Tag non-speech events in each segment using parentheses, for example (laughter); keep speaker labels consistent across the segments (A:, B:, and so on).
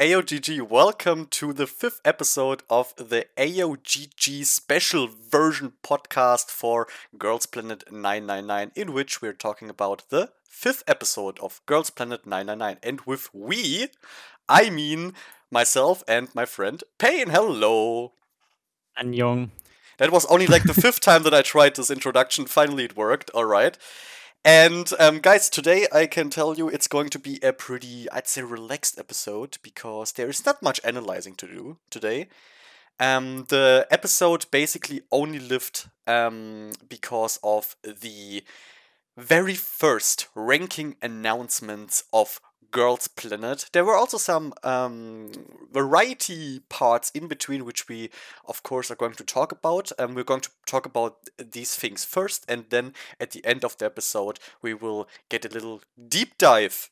A: AOGG, welcome to the fifth episode of the AOGG special version podcast for Girls Planet 999, in which we're talking about the fifth episode of Girls Planet 999. And with we, I mean myself and my friend Payne. Hello.
B: And young.
A: That was only like the fifth (laughs) time that I tried this introduction. Finally, it worked. All right. And um, guys, today I can tell you it's going to be a pretty, I'd say, relaxed episode because there is not much analyzing to do today. Um, the episode basically only lived um, because of the very first ranking announcements of Girls Planet. There were also some um, variety parts in between, which we, of course, are going to talk about. Um, we're going to talk about these things first, and then at the end of the episode, we will get a little deep dive.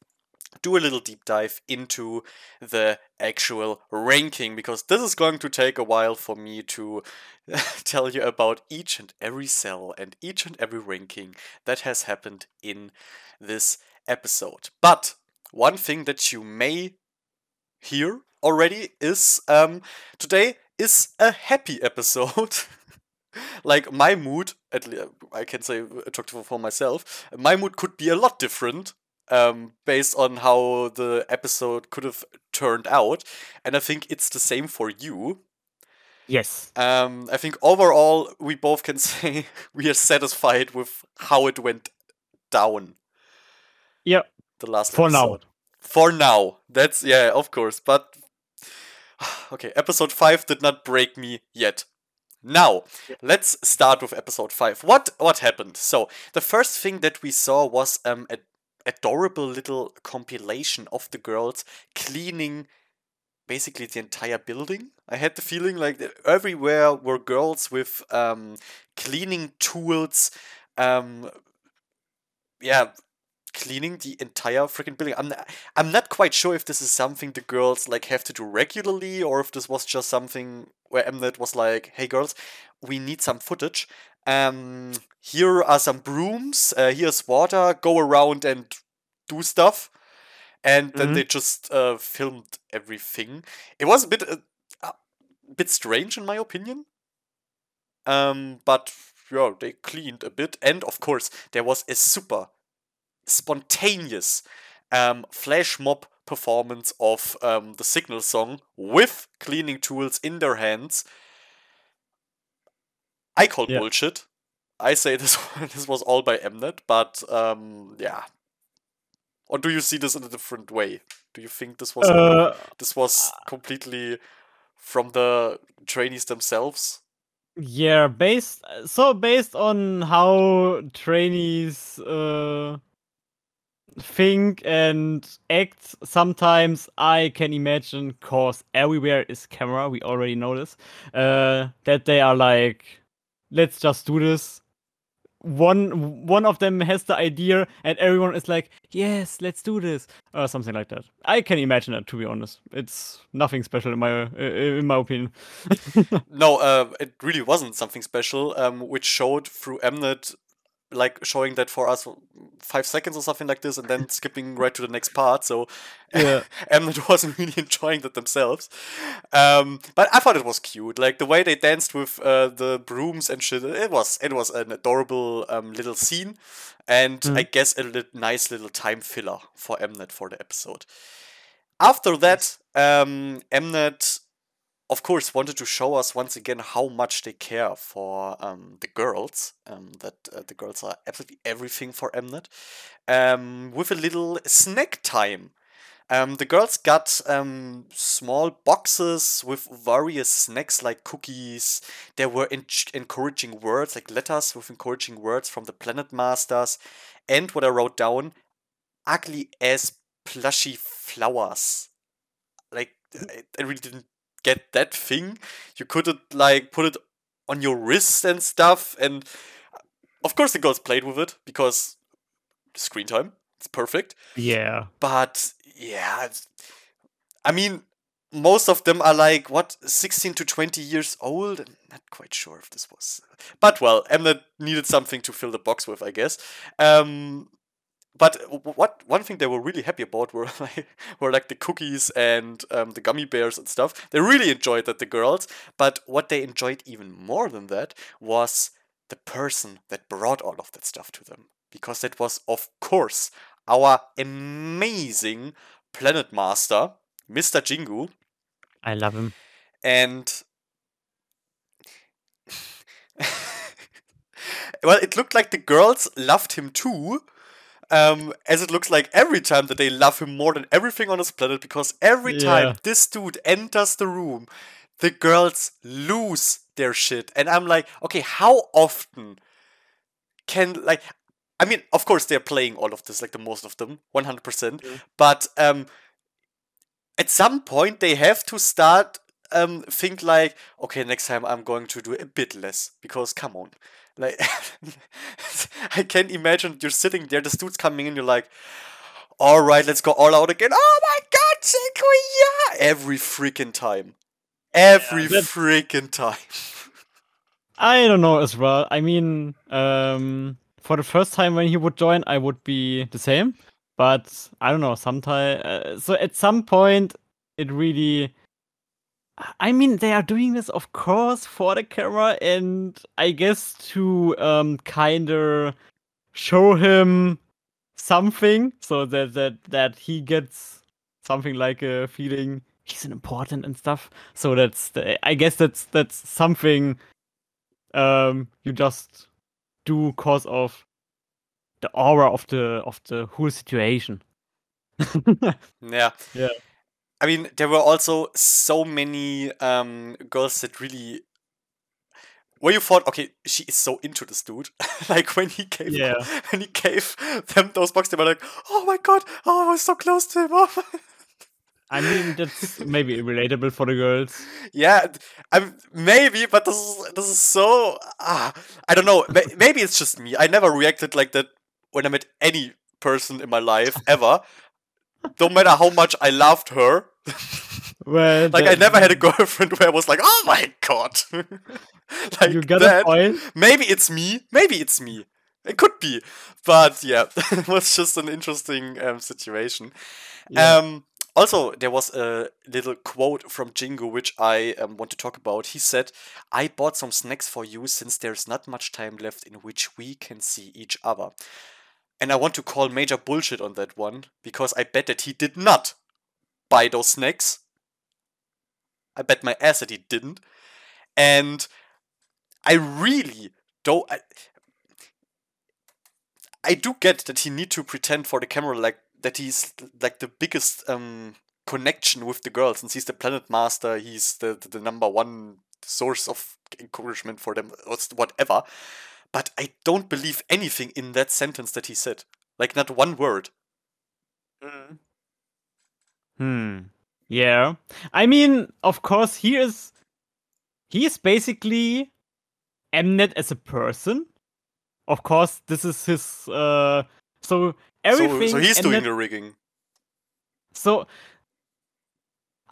A: Do a little deep dive into the actual ranking because this is going to take a while for me to (laughs) tell you about each and every cell and each and every ranking that has happened in this episode. But one thing that you may hear already is um, today is a happy episode. (laughs) like my mood, at least I can say I talk for myself. My mood could be a lot different um, based on how the episode could have turned out, and I think it's the same for you.
B: Yes.
A: Um, I think overall we both can (laughs) say we are satisfied with how it went down.
B: Yeah
A: the last
B: for
A: episode.
B: now.
A: For now, that's yeah, of course. But (sighs) okay, episode five did not break me yet. Now, let's start with episode five. What what happened? So the first thing that we saw was um a adorable little compilation of the girls cleaning basically the entire building. I had the feeling like everywhere were girls with um, cleaning tools, um, yeah, cleaning the entire freaking building. I'm not, I'm not quite sure if this is something the girls like have to do regularly or if this was just something where Mnet was like, "Hey girls, we need some footage. Um, here are some brooms. Uh, here's water. Go around and do stuff." And then mm-hmm. they just uh, filmed everything. It was a bit uh, a bit strange in my opinion. Um, but yeah, they cleaned a bit, and of course there was a super spontaneous um, flash mob performance of um, the Signal song with cleaning tools in their hands. I call yeah. bullshit. I say this (laughs) this was all by Mnet, but um, yeah. Or do you see this in a different way? Do you think this was uh, this was completely from the trainees themselves?
B: Yeah, based so based on how trainees uh think and act sometimes i can imagine cause everywhere is camera we already know this uh, that they are like let's just do this. One one of them has the idea and everyone is like yes let's do this or something like that. I can imagine it to be honest. It's nothing special in my uh, in my opinion. (laughs)
A: No uh, it really wasn't something special um, which showed through mnet like showing that for us five seconds or something like this and then skipping right to the next part so yeah. (laughs) Mnet wasn't really enjoying that themselves. Um, but I thought it was cute like the way they danced with uh, the brooms and shit it was it was an adorable um, little scene and mm. I guess a li- nice little time filler for Mnet for the episode. After that um, Mnet of course, wanted to show us once again how much they care for um, the girls. Um, that uh, the girls are absolutely everything for Mnet. Um, with a little snack time. Um, the girls got um, small boxes with various snacks like cookies. There were en- encouraging words, like letters with encouraging words from the Planet Masters. And what I wrote down ugly as plushy flowers. Like, I really didn't get that thing. You couldn't like put it on your wrist and stuff. And of course, the girls played with it because screen time. It's perfect.
B: Yeah.
A: But yeah, I mean, most of them are like what 16 to 20 years old. I'm not quite sure if this was, but well, Mnet needed something to fill the box with, I guess. Um, but what one thing they were really happy about were (laughs) like were like the cookies and um, the gummy bears and stuff. They really enjoyed that the girls, but what they enjoyed even more than that was the person that brought all of that stuff to them because it was of course our amazing planet master, Mr. Jingu,
B: I love him.
A: and (laughs) well, it looked like the girls loved him too. Um, as it looks like every time that they love him more than everything on this planet, because every time this dude enters the room, the girls lose their shit. And I'm like, okay, how often can like I mean, of course they're playing all of this, like the most of them, 100%.
B: Mhm.
A: But um at some point they have to start um think like okay next time i'm going to do a bit less because come on like (laughs) i can't imagine you're sitting there this dude's coming in you're like all right let's go all out again oh my god yeah every freaking time every
B: that-
A: freaking time
B: I don't know as well. I mean, um, for the first time when he would join, I would be the same. But I don't know. Sometime, uh, so at some point, it really. I mean, they are doing this, of course, for the camera, and I guess to um kind of show him something, so that that that he gets something like a feeling he's an important and stuff. So that's the, I guess that's that's something um you just do cause of the aura of the of the whole situation. (laughs)
A: yeah
B: Yeah.
A: I mean there were also so many um girls that really where you thought, okay, she is so into this dude. (laughs) like when he gave
B: Yeah. (laughs)
A: when he gave them those bucks, they were like, oh my god, oh, I was so close to him. Oh (laughs)
B: I mean that's maybe relatable for the girls.
A: yeah, I'm maybe, but this is this is so ah, I don't know. Maybe it's just me. I never reacted like that when I met any person in my life ever. No matter how much I loved her,
B: Well
A: like I never had a girlfriend where I was like, "Oh my god!" (laughs) like
B: you got
A: that.
B: a point.
A: Maybe it's me. Maybe it's me. It could be, but yeah, (laughs) it was just an interesting um, situation.
B: Yeah.
A: Um, also, there was a little quote from Jingu which I um, want to talk about. He said, "I bought some snacks for you since there's not much time left in which we can see each other." And I want to call major bullshit on that one because I bet that he did not buy those snacks. I bet my ass that he didn't. And I really don't. I, I do get that he need to pretend for the camera like that he's like the biggest um connection with the girls since he's the planet master. He's the the, the number one source of encouragement for them or whatever. But I don't believe anything in that sentence that he said. Like not one word.
B: Hmm. Yeah. I mean, of course, he is. He is basically Mnet as a person. Of course, this is his. Uh, so everything.
A: so, so he's doing the rigging.
B: So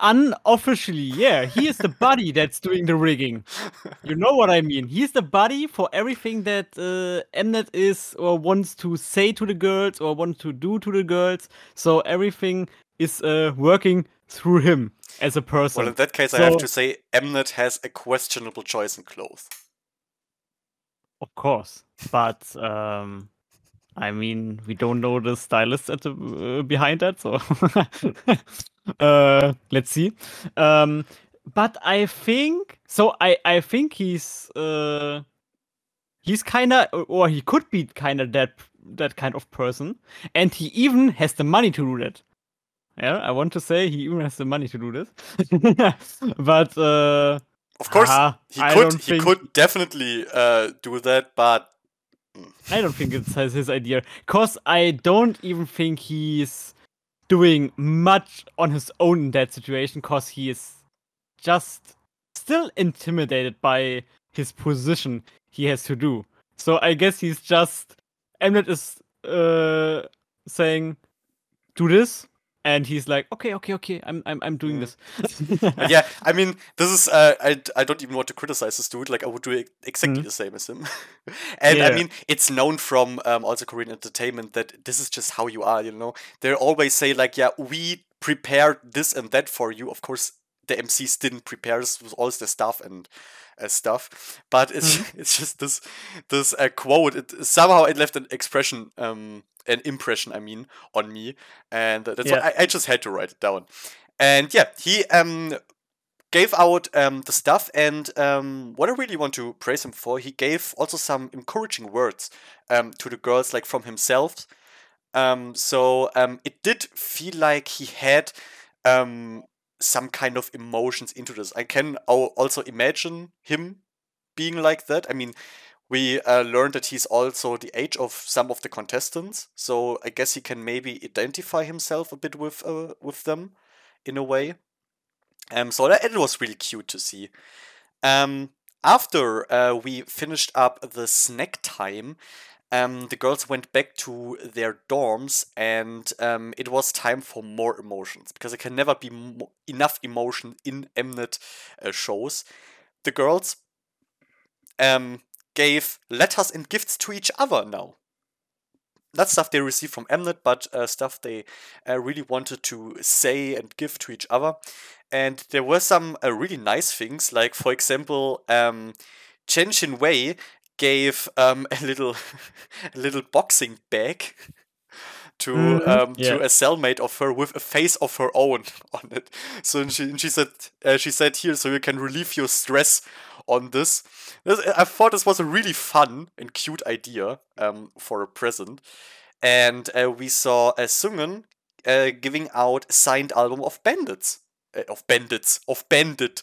B: unofficially, yeah, he is the buddy that's doing the rigging. You know what I mean? He's the buddy for everything that uh, Mnet is or wants to say to the girls or wants to do to the girls. So everything is uh, working through him as a person.
A: Well, in that case, I have to say Mnet has a questionable choice in clothes.
B: Of course, but um, I mean, we don't know the stylist at the uh, behind that, so (laughs) (laughs) uh, let's see. Um, but I think so. I I think he's uh, he's kind of, or he could be kind of that that kind of person, and he even has the money to do that. Yeah, I want to say he even has the money to do this, (laughs) but uh,
A: Of course,
B: ah,
A: he could he
B: think-
A: could definitely uh, do that, but
B: I don't think it's his, his idea. Cause I don't even think he's doing much on his own in that situation. Cause he is just still intimidated by his position he has to do. So I guess he's just Mnet is uh saying, do this, and he's like, okay, okay, okay, I'm I'm I'm doing
A: Mm.
B: this. (laughs) (laughs)
A: yeah, I mean, this is uh, I I don't even want to criticize this dude. Like I would do exactly
B: Mhm.
A: the same as him. (laughs) and I mean, it's known from um, also Korean entertainment that this is just how you are. You know, they always say like, yeah, we prepared this and that for you. Of course, the MCs didn't prepare this with all the stuff and uh, stuff, but it's it's just this this uh, quote. It, somehow it left an expression, um, an impression. I mean, on me, and that's
B: Yeah.
A: why I, I just had to write it down. And yeah, he um gave out um, the stuff, and um, what I really want to praise him for, he gave also some encouraging words um, to the girls, like from himself. Um, so um, it did feel like he had um, some kind of emotions into this. I can al- also imagine him being like that. I mean, we uh, learned that he's also the age of some of the contestants, so I guess he can maybe identify himself a bit with uh, with them in a way. Um, so that it was really cute to see. Um, after uh, we finished up the snack time, um, the girls went back to their dorms, and um, it was time for more emotions because there can never be mo- enough emotion in Mnet uh, shows. The girls um, gave letters and gifts to each other now. Not stuff they received from Mnet, but uh, stuff they uh, really wanted to say and give to each other. And there were some uh, really nice things, like for example, um, Chen Xin Wei gave um, (laughs) a little a little boxing bag (laughs) to
B: Mhm,
A: um,
B: yeah.
A: to a cellmate of her with a face of her own (laughs) on it. So and she and she said uh, she said here so you can relieve your stress on this. This- I thought this was a really fun and cute idea um, for a present. And uh, we saw uh, Sungen uh, giving out a signed album of Bandits, uh, of Bandits, of Bandit,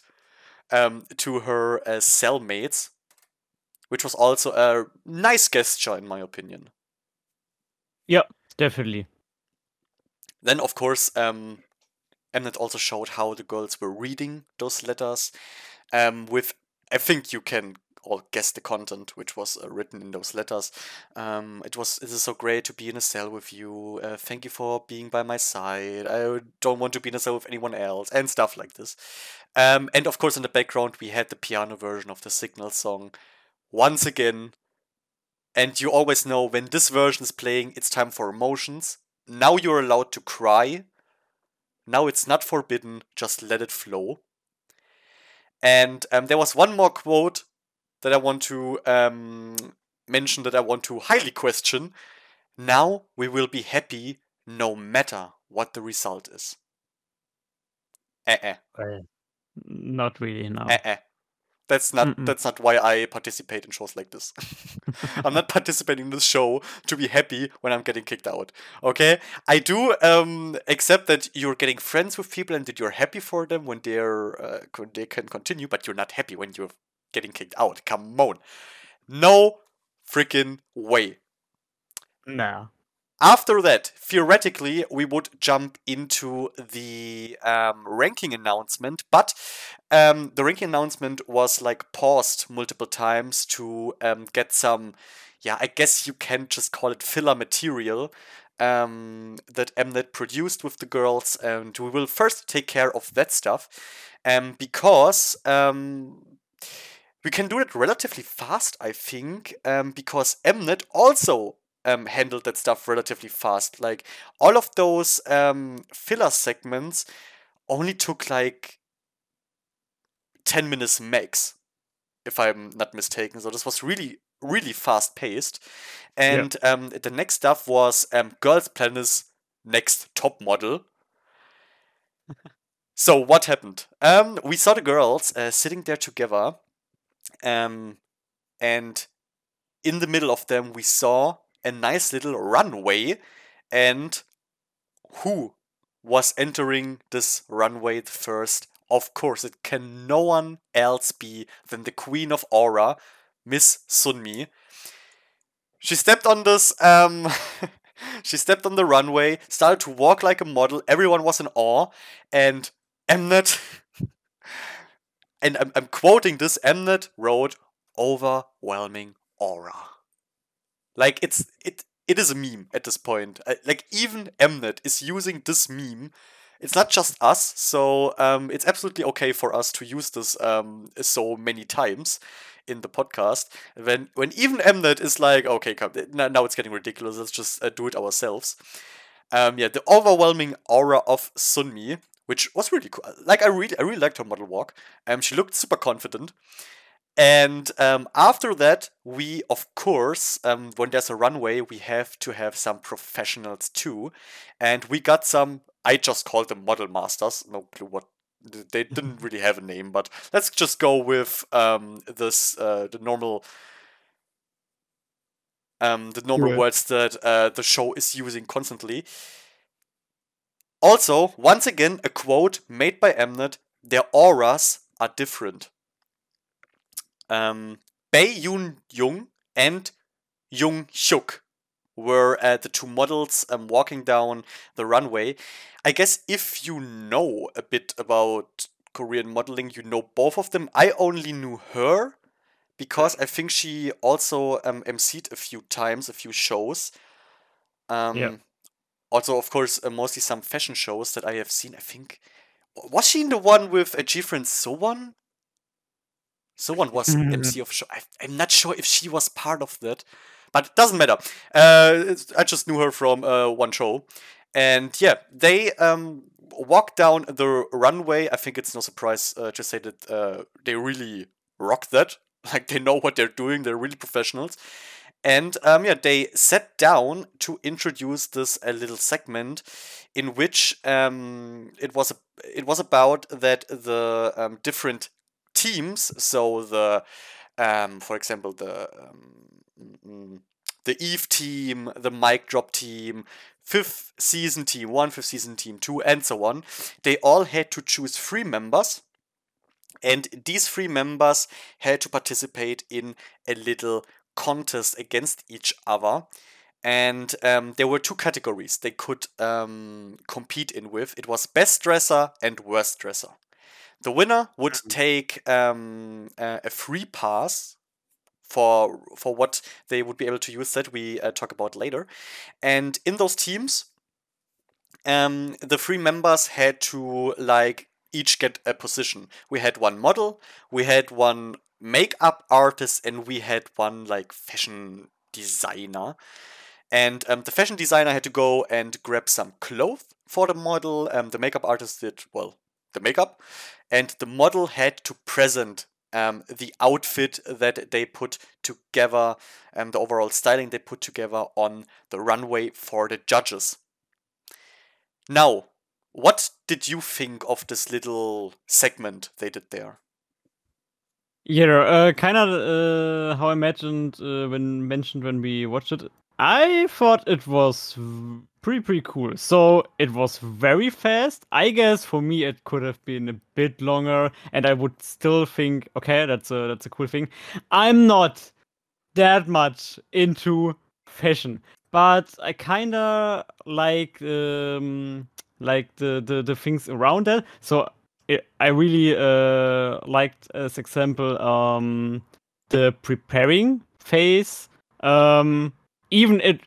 A: um, to her uh, cellmates, which was also a nice gesture in my opinion.
B: Yeah, definitely.
A: Then, of course, um, Mnet also showed how the girls were reading those letters. Um, with I think you can all guess the content which was uh, written in those letters. Um, it was it is so great to be in a cell with you. Uh, thank you for being by my side. I don't want to be in a cell with anyone else and stuff like this. Um, and of course, in the background we had the piano version of the Signal song once again. And you always know when this version is playing, it's time for emotions. Now you're allowed to cry. Now it's not forbidden, just let it flow. And um, there was one more quote that I want to um, mention that I want to highly question. Now we will be happy no matter what the result is. Eh eh.
B: Well, not really now.
A: Eh eh. That's not
B: Mm-mm.
A: that's not why I participate in shows like this. (laughs) I'm not (laughs) participating in this show to be happy when I'm getting kicked out. Okay? I do um, accept that you're getting friends with people and that you're happy for them when they're uh, they can continue, but you're not happy when you're getting kicked out. Come on. No freaking way.
B: Nah.
A: After that, theoretically, we would jump into the um, ranking announcement, but um, the ranking announcement was like paused multiple times to um, get some, yeah, I guess you can just call it filler material um, that Mnet produced with the girls, and we will first take care of that stuff, um, because um, we can do it relatively fast, I think, um, because Mnet also um, handled that stuff relatively fast. Like all of those um, filler segments only took like 10 minutes max, if I'm not mistaken. So this was really, really fast paced. And um, the next stuff was um, Girls Planet's next top model. (laughs) so what happened? Um, we saw the girls uh, sitting there together, um, and in the middle of them we saw a nice little runway, and who was entering this runway first? Of course, it can no one else be than the Queen of Aura, Miss Sunmi. She stepped on this um (laughs) she stepped on the runway, started to walk like a model, everyone was in awe, and Mnet (laughs) and I'm, I'm quoting this, Mnet wrote overwhelming aura. Like it's it it is a meme at this point. Like even Mnet is using this meme. It's not just us, so um, it's absolutely okay for us to use this um, so many times in the podcast. When when even Mnet is like, okay, come, now, now it's getting ridiculous. Let's just uh, do it ourselves. Um, yeah, the overwhelming aura of Sunmi, which was really cool. Like I really, I really liked her model walk. Um, she looked super confident. And um, after that, we of course, um, when there's a runway, we have to have some professionals too. And we got some. I just called them model masters. No clue what they (laughs) didn't really have a name, but let's just go with um, this uh, the normal um, the normal
B: Yeah.
A: words that uh, the show is using constantly. Also, once again, a quote made by Mnet: "Their auras are different." Um, Bae Yoon Jung and Jung Hyuk were uh, the two models um, walking down the runway. I guess if you know a bit about Korean modeling, you know both of them. I only knew her because I think she also um, emceed a few times, a few shows. Um, Also, of course, uh, mostly some fashion shows that I have seen. I think was she in the one with a G friend Sowon? Someone was. MC of show. I, I'm not sure if she was part of that, but it doesn't matter. Uh, I just knew her from uh, one show, and yeah, they um walked down the runway. I think it's no surprise uh, to say that uh, they really rock that. (laughs) Like they know what they're doing. They're really professionals. And um, yeah, they sat down to introduce this a little segment in which um, it was a, it was about that the um, different teams, so the um, for example the um, mm, the Eve team, the mic drop team, fifth season team one, fifth season team two, and so on. They all had to choose three members, and these three members had to participate in a little contest against each other. And um, there were two categories they could um, compete in with. It was best dresser and worst dresser. The winner would take um, a, a free pass for for what they would be able to use that we uh, talk about later. And in those teams, um, the three members had to like each get a position. We had one model, we had one makeup artist, and we had one like fashion designer. And um, the fashion designer had to go and grab some clothes for the model. Um, the makeup artist did well the makeup, and the model had to present um, the outfit that they put together, and the overall styling they put together on the runway for the judges. Now, what did you think of this little segment they did there?
B: Yeah, uh, kind of uh, how I imagined uh, when mentioned when we watched it. I thought it was pretty pretty cool. So it was very fast. I guess for me it could have been a bit longer, and I would still think, okay, that's a that's a cool thing. I'm not that much into fashion, but I kind of like um like the, the the things around that. So it, I really uh liked as example um the preparing phase. Um even it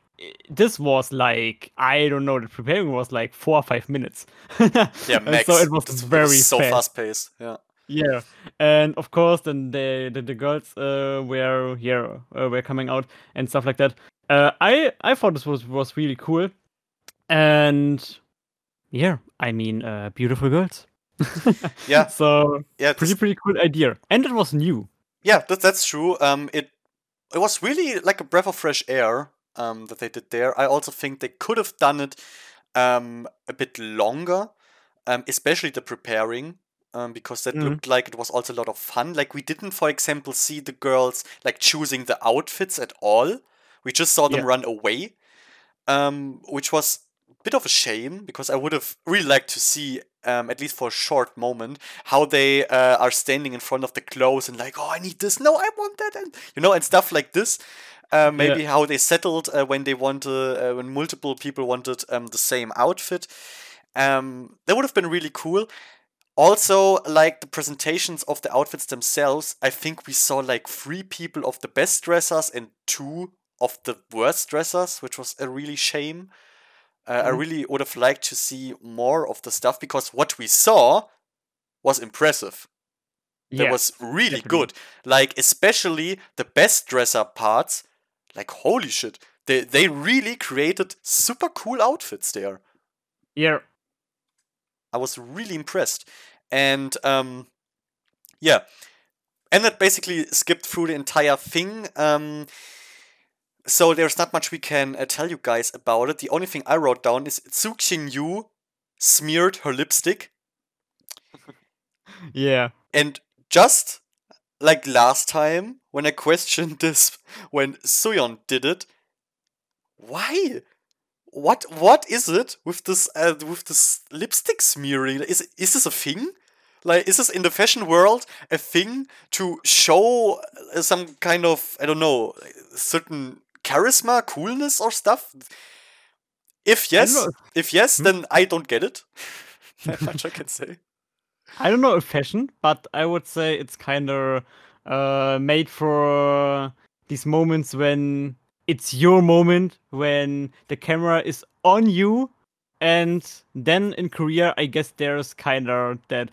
B: this was like I don't know the preparing was like four or five minutes. (laughs)
A: Yeah, Max.
B: so it was
A: this-
B: very
A: so
B: fast.
A: fast paced. Yeah.
B: Yeah, and of course, then the the, the girls uh, were yeah uh, were coming out and stuff like that. Uh, I I thought this was was really cool, and yeah, I mean, uh, beautiful girls. (laughs)
A: Yeah.
B: So
A: Yeah.
B: pretty pretty cool idea, and it was new.
A: Yeah, that, that's true. Um, it it was really like a breath of fresh air um, that they did there. I also think they could have done it um, a bit longer, um, especially the preparing, um, because that
B: Mhm.
A: looked like it was also a lot of fun. Like we didn't, for example, see the girls like choosing the outfits at all. We just saw them
B: Yeah.
A: run away, um, which was a bit of a shame because I would have really liked to see, um, at least for a short moment, how they uh, are standing in front of the clothes and like, oh, I need this, no, I want that, and you know, and stuff like this. Uh, maybe how they settled uh, when they wanted, uh, when multiple people wanted um, the same outfit. Um, that would have been really cool. Also, like the presentations of the outfits themselves, I think we saw like three people of the best dressers and two of the worst dressers, which was a really shame. Uh, I
B: Mhm.
A: really would have liked to see more of the stuff because what we saw was impressive. That
B: Yeah.
A: was really
B: definitely.
A: good. Like especially the best dresser parts. Like holy shit, they they really created super cool outfits there.
B: Yeah.
A: I was really impressed. And um, yeah, and that basically skipped through the entire thing. Um, so there's not much we can uh, tell you guys about it. The only thing I wrote down is Tsu Qing Yu smeared her lipstick, (laughs)
B: Yeah.
A: and just like last time when I questioned (laughs) this when Suyeon did it, why? What what is it with this uh, with this lipstick smearing? Is is this a thing? Like is this in the fashion world a thing to show uh, some kind of I don't know certain charisma, coolness or stuff? If yes, if yes,
B: Hmm?
A: then I don't get it. (laughs) That much I can say.
B: I don't know if fashion, but I would say it's kind of uh, made for these moments when it's your moment, when the camera is on you. And then in Korea, I guess there's kind of that.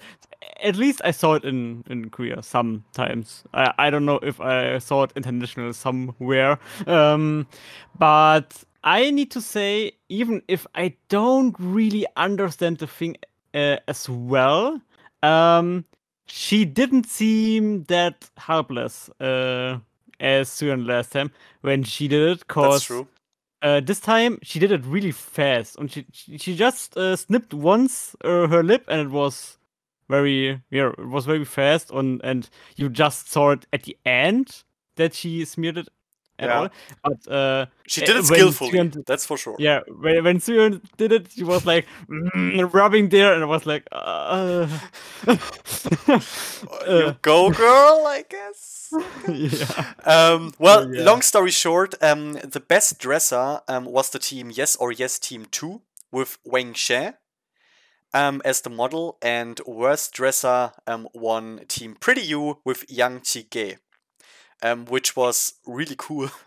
B: At least I saw it in, in Korea sometimes. I, I don't know if I saw it international somewhere. Um, but I need to say, even if I don't really understand the thing uh, as well, um, she didn't seem that helpless uh, as Suyeon last time when she did it.
A: That's
B: Cause
A: true.
B: uh, this time she did it really fast, and she she, just uh, snipped once uh, her lip, and it was very yeah, it was very fast, and and you just saw it at the end that she smeared it at
A: Yeah.
B: all. But uh,
A: She
B: uh,
A: did it skillfully. That's for sure.
B: yeah, when, when Suyeon did it, she was like mm, rubbing there, and I was like, uh, (laughs)
A: you
B: uh,
A: go, girl. I guess. (laughs)
B: yeah.
A: Um, well,
B: yeah.
A: long story short, um, the best dresser um, was the team Yes or Yes Team 2 with Wang She um, as the model, and worst dresser um, won Team Pretty U with Yang Chi um, which was really cool. (laughs)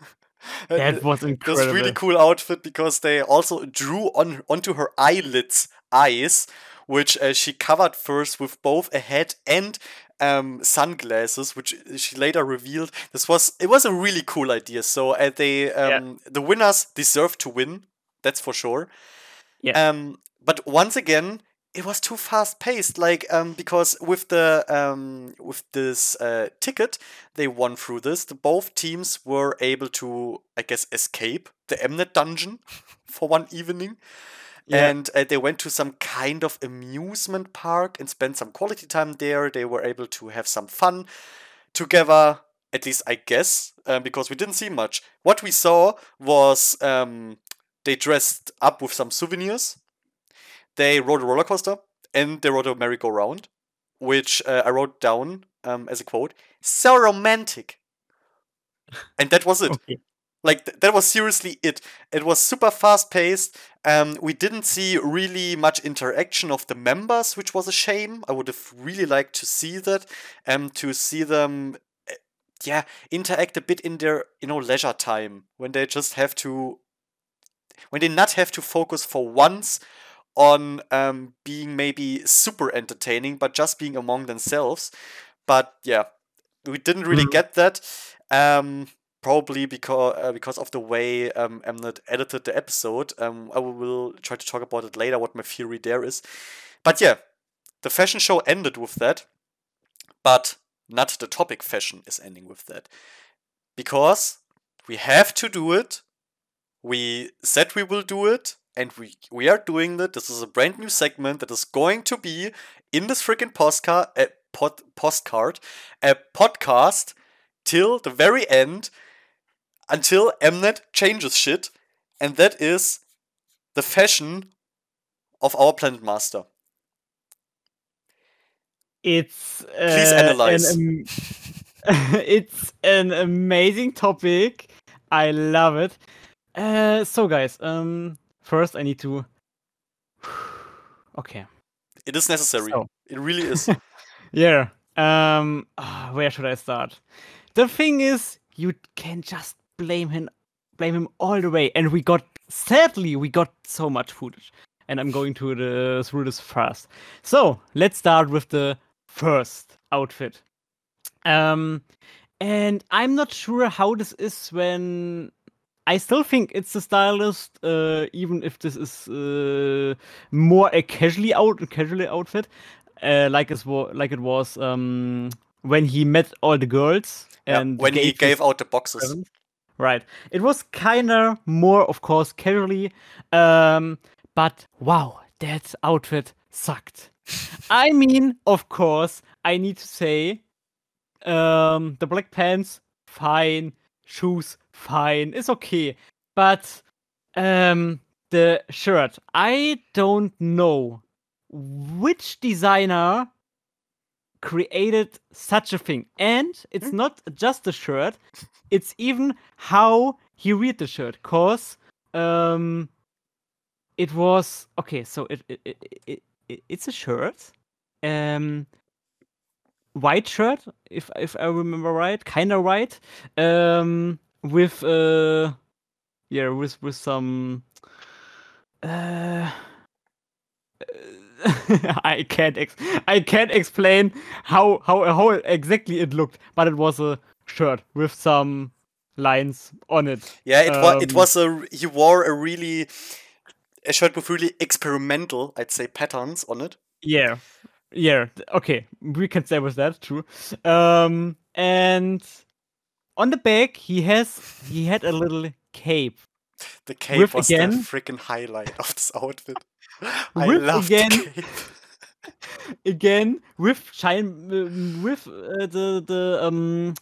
B: That was
A: It was really cool outfit because they also drew on onto her eyelids eyes, which uh, she covered first with both a hat and um, sunglasses, which she later revealed. This was it was a really cool idea. So uh, they um, the winners deserve to win. That's for sure.
B: Yeah.
A: Um, but once again, it was too fast paced. Like um, because with the um, with this uh, ticket they won through this, the both teams were able to, I guess, escape the Mnet dungeon (laughs) for one evening.
B: Yeah.
A: And uh, they went to some kind of amusement park and spent some quality time there. They were able to have some fun together, at least I guess, um, because we didn't see much. What we saw was um, they dressed up with some souvenirs. They rode a roller coaster and they rode a merry-go-round, which uh, I wrote down um, as a quote. So romantic. (laughs) And that was it.
B: Okay.
A: Like th- that was seriously it. It was super fast paced. Um, we didn't see really much interaction of the members, which was a shame. I would have really liked to see that. Um, to see them, uh, yeah, interact a bit in their you know leisure time when they just have to, when they not have to focus for once on um being maybe super entertaining, but just being among themselves. But yeah, we didn't really
B: Mhm.
A: get that. Um, probably because uh, because of the way um, Mnet edited the episode. Um, I will try to talk about it later. What my theory there is, but yeah, the fashion show ended with that, but not the topic fashion is ending with that, because we have to do it. We said we will do it, and we we are doing that. This is a brand new segment that is going to be in this freaking postcard, a pod, postcard, a podcast till the very end until Mnet changes shit, and that is the fashion of our Planet Master.
B: It's uh,
A: Please analyze.
B: An, am- (laughs) it's an amazing topic. I love it. Uh, so guys, um, first I need to. (sighs) okay.
A: It is necessary.
B: So.
A: It really is. (laughs)
B: Yeah. Um, ah, where should I start? The thing is, you can just blame him blame him all the way. And we got sadly we got so much footage. And I'm going to the through this fast. So let's start with the first outfit. Um and I'm not sure how this is when I still think it's the stylist, uh, even if this is uh, more a casually out casually outfit, uh, like it was like it was um, when he met all the girls
A: Yeah,
B: and
A: when he gave out the boxes.
B: presents. Right. It was kind of more, of course, casually. Um, but wow, that outfit sucked. I mean, of course, I need to say, um, the black pants, fine. Shoes, fine. It's okay. But, um, the shirt, I don't know which designer created such a thing. And it's
A: Hmm?
B: not just the shirt, it's even how he read the shirt. Cause um it was okay, so it it, it, it, it it's a shirt. Um white shirt, if if I remember right, kinda right. Um with uh yeah, with with some uh (laughs) I can't ex- I can't explain how how how exactly it looked, but it was a shirt with some lines on it.
A: Yeah, it was. It
B: Um,
A: was a. He wore a really a shirt with really experimental, I'd say, patterns on it.
B: Yeah, yeah. Okay, we can say with that. True. Um, and on the back he has he had a little cape.
A: The cape
B: With
A: was
B: again-
A: the freaking highlight of this outfit. (laughs) I love
B: again-
A: the (laughs) cape.
B: again with shine uh, with uh, the the um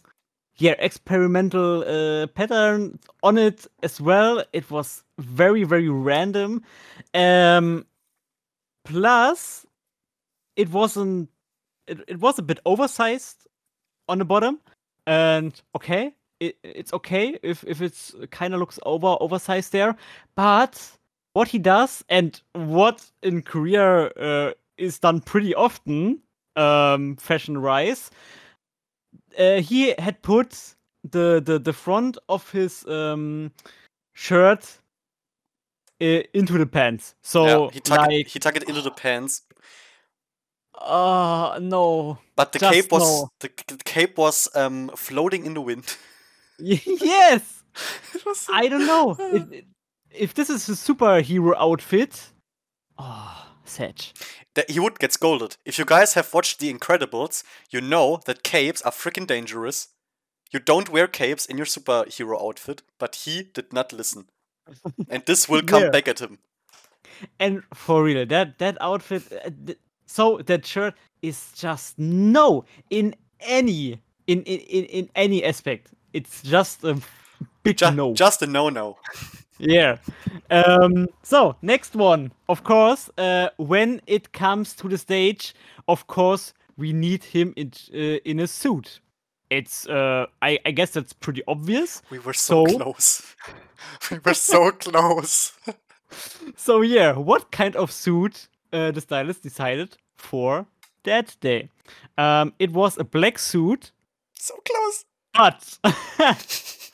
B: yeah experimental uh, pattern on it as well it was very very random um plus it wasn't it, it was a bit oversized on the bottom and okay it, it's okay if if it's kind of looks over oversized there but what he does and what in Korea uh, is done pretty often, um, fashion wise, uh, he had put the, the the front of his um, shirt uh, into the pants. So
A: yeah, he tucked
B: like,
A: it, he tucked it into the pants.
B: Uh no,
A: But the
B: Just
A: cape was
B: no.
A: the, the cape was um floating in the wind. (laughs)
B: yes. (laughs)
A: So-
B: I don't know (laughs) if, if this is a superhero outfit. Oh, Sedge.
A: that he would get scolded. If you guys have watched The Incredibles, you know that capes are freaking dangerous. You don't wear capes in your superhero outfit, but he did not listen. And this will come
B: Yeah.
A: back at him.
B: and for real that that outfit uh, so that shirt is just no in any in in, in, in any aspect it's just a big
A: Ju-
B: no
A: Just a no-no. (laughs)
B: yeah um so next one of course uh when it comes to the stage of course we need him in uh, in a suit it's uh i i guess that's pretty obvious
A: We were so,
B: So? (laughs)
A: close. we were so (laughs) close.
B: So yeah, what kind of suit uh, the stylist decided for that day? Um, it was a black suit,
A: so close.
B: but (laughs)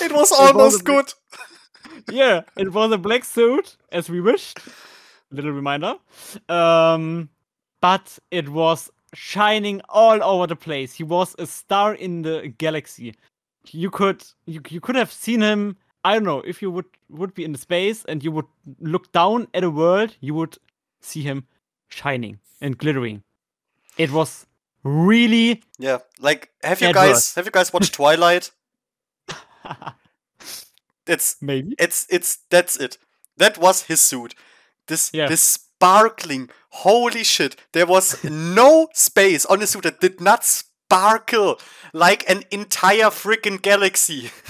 A: It was
B: was
A: almost
B: a bit-
A: good. (laughs)
B: yeah, it was a black suit as we wished. Little reminder. Um, but it was shining all over the place. He was a star in the galaxy. You could you, you could have seen him. I don't know if you would would be in space and you would look down at a world, you would see him shining and glittering. It was really
A: Yeah, like have you guys have you guys watched Twilight? (laughs) It's
B: maybe
A: it's it's that's it. That was his suit. This
B: Yeah.
A: this sparkling holy shit. There was (laughs) no space on his suit that did not sparkle like an entire freaking galaxy. (laughs)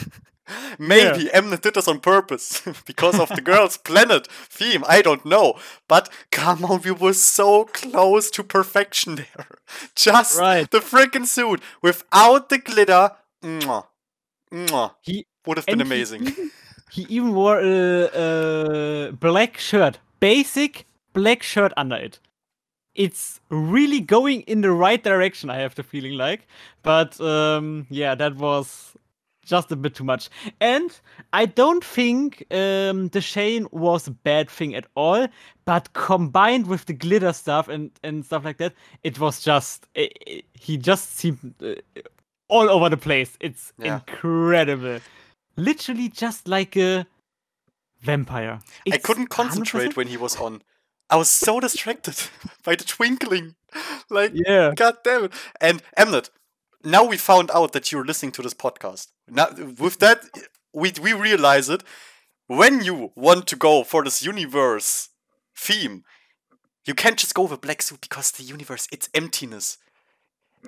A: Maybe Mnet did this on purpose (laughs) because of the girl's (laughs) planet theme. I don't know. But come on, we were so close to perfection there. (laughs) Just
B: Right.
A: the freaking suit without the glitter. Mwah, mwah,
B: he
A: would have been
B: And he
A: amazing.
B: even- He even wore a, a black shirt, basic black shirt under it. It's really going in the right direction. I have the feeling like, but um, yeah, that was just a bit too much. And I don't think um, the Shane was a bad thing at all, but combined with the glitter stuff and, and stuff like that, it was just it, it, he just seemed uh, all over the place. It's
A: Yeah.
B: incredible, literally just like a vampire.
A: I couldn't concentrate
B: 100%
A: when he was on. I was so distracted (laughs) by the twinkling. (laughs) Like,
B: Yeah.
A: god damn it. And Mnet, now we found out that you're listening to this podcast. Now, with that, we, we realize it. When you want to go for this universe theme, you can't just go with a black suit because the universe, it's emptiness.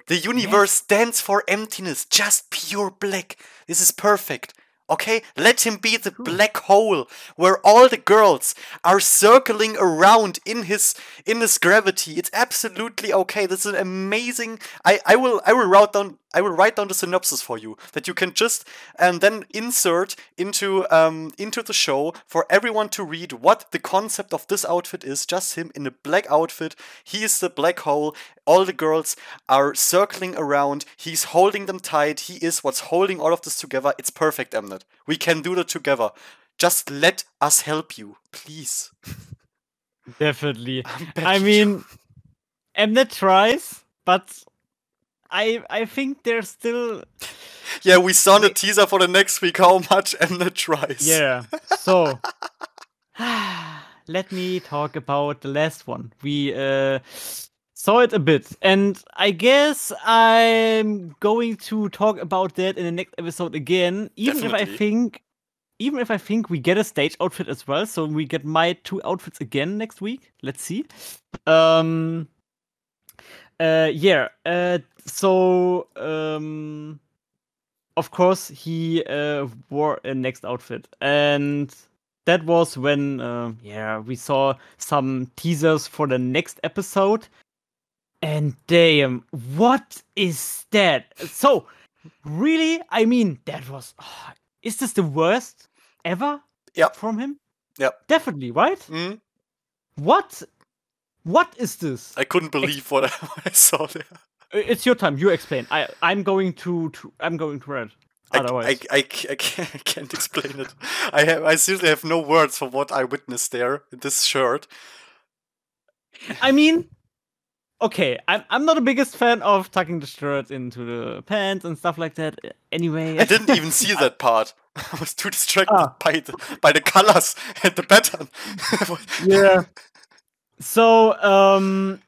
A: The universe stands for emptiness, just pure black. This is perfect. Okay? Let him be the black hole where all the girls are circling around in his in his gravity. It's absolutely okay. This is an amazing I, I will I will write down I will write down the synopsis for you that you can just and then insert into um into the show for everyone to read what the concept of this outfit is. Just him in a black outfit. He is the black hole. All the girls are circling around. He's holding them tight. He is what's holding all of this together. It's perfect, Mnet. We can do that together. Just let us help you, please.
B: Definitely. (laughs) I mean, Mnet tries, but I I think there's still (laughs)
A: Yeah, we saw the teaser for the next week. How much Mnet tries.
B: yeah. So (laughs) (sighs) let me talk about the last one. We uh saw it a bit, and I guess I'm going to talk about that in the next episode again. Even if I think, even if I think we get a stage outfit as well, so we get my two outfits again next week. Let's see. Um. Uh. Yeah. Uh. So. Um. Of course, he uh wore a next outfit, and that was when uh, yeah we saw some teasers for the next episode and damn what is that so really i mean that was ah, is this the worst ever
A: Yep.
B: from him
A: Yep.
B: definitely right
A: Mm,
B: what what is this
A: I couldn't believe what I, (laughs) what I saw there.
B: It's your time you explain i i'm going to, to i'm going to read
A: I,
B: otherwise
A: I, I, ca- I can't, I can't explain it. I have I seriously have no words for what I witnessed there in this shirt.
B: I mean, okay, I'm I'm not the biggest fan of tucking the shirt into the pants and stuff like that. Anyway,
A: I didn't even see that part. (laughs) (laughs) I was too distracted
B: Ah.
A: by the by the colors and the pattern. (laughs)
B: yeah. So, um,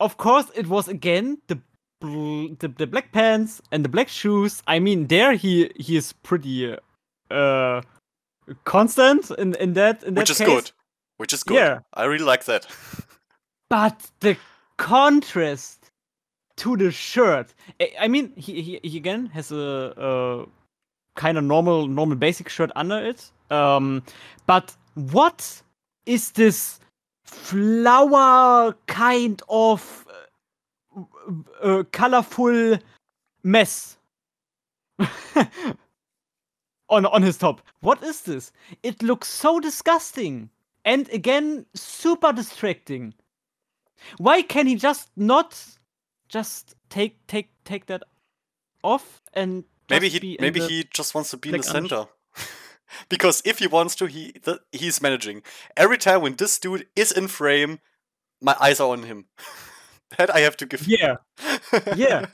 B: of course, it was again the bl- the, the black pants and the black shoes. I mean, there he he is pretty uh constant in in that in that
A: Which is
B: case.
A: good. Which is good.
B: Yeah.
A: I really like that.
B: But the contrast to the shirt. I, mean, he, he he again has a, a kind of normal normal basic shirt under it. Um, but what is this flower kind of uh, uh, colorful mess (laughs) on on his top? What is this? It looks so disgusting and again super distracting. Why can he just not just take take take that off and
A: Maybe he maybe
B: the-
A: he just wants to be in the center. (laughs) because if he wants to, he th- he's managing. Every time when this dude is in frame, my eyes are on him. (laughs) that I have to give.
B: yeah (laughs) yeah.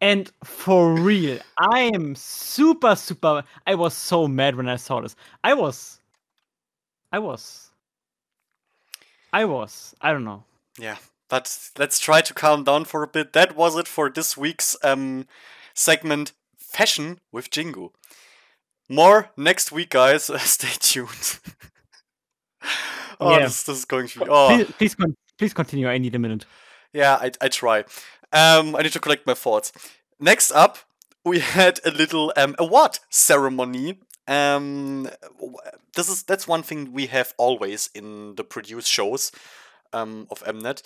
B: And for real, I am super super. I was so mad when I saw this. I was, I was, I was. I don't know.
A: Yeah, but let's try to calm down for a bit. That was it for this week's um segment fashion with Jingu. More next week, guys. (laughs) Stay tuned. oh,
B: Yeah.
A: this, this is going to be. Oh,
B: Please please, con- please continue. I need a minute.
A: yeah, I, I try. Um, I need to collect my thoughts. Next up, we (laughs) had a little um award ceremony. Um, this is that's one thing we have always in the produced shows um, of Mnet.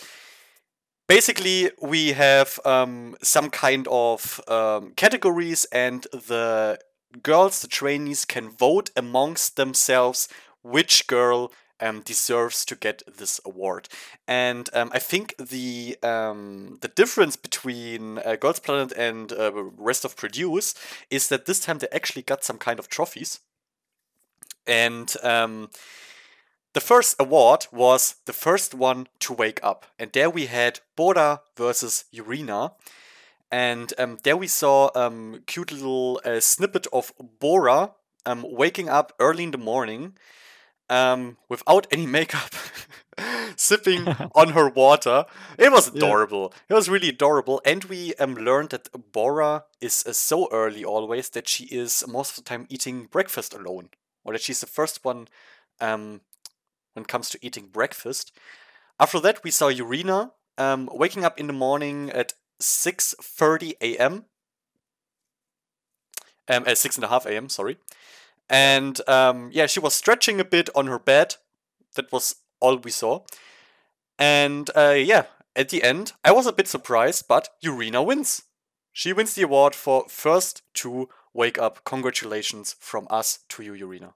A: Basically, we have um, some kind of um, categories, and the girls, the trainees, can vote amongst themselves which girl um, deserves to get this award. And um, I think the um, the difference between uh, Girls Planet and uh, rest of Produce is that this time they actually got some kind of trophies. And um, the first award was the first one to wake up, and there we had Bora versus Yurina. And um, there we saw um, cute little uh, snippet of Bora um, waking up early in the morning um, without any (laughs) makeup, sipping (laughs) on her water. It was adorable. Yeah. It was really adorable. And we um, learned that Bora is uh, so early always that she is most of the time eating breakfast alone, or that she's the first one um, when it comes to eating breakfast. After that, we saw Yurina um, waking up in the morning at 6.30 a.m. Um, at 6 and a half a.m., sorry. And um, yeah, she was stretching a bit on her bed. That was all we saw. And uh, yeah, at the end, I was a bit surprised, but Yurina wins. She wins the award for first to wake up. Congratulations from us to you, Yurina.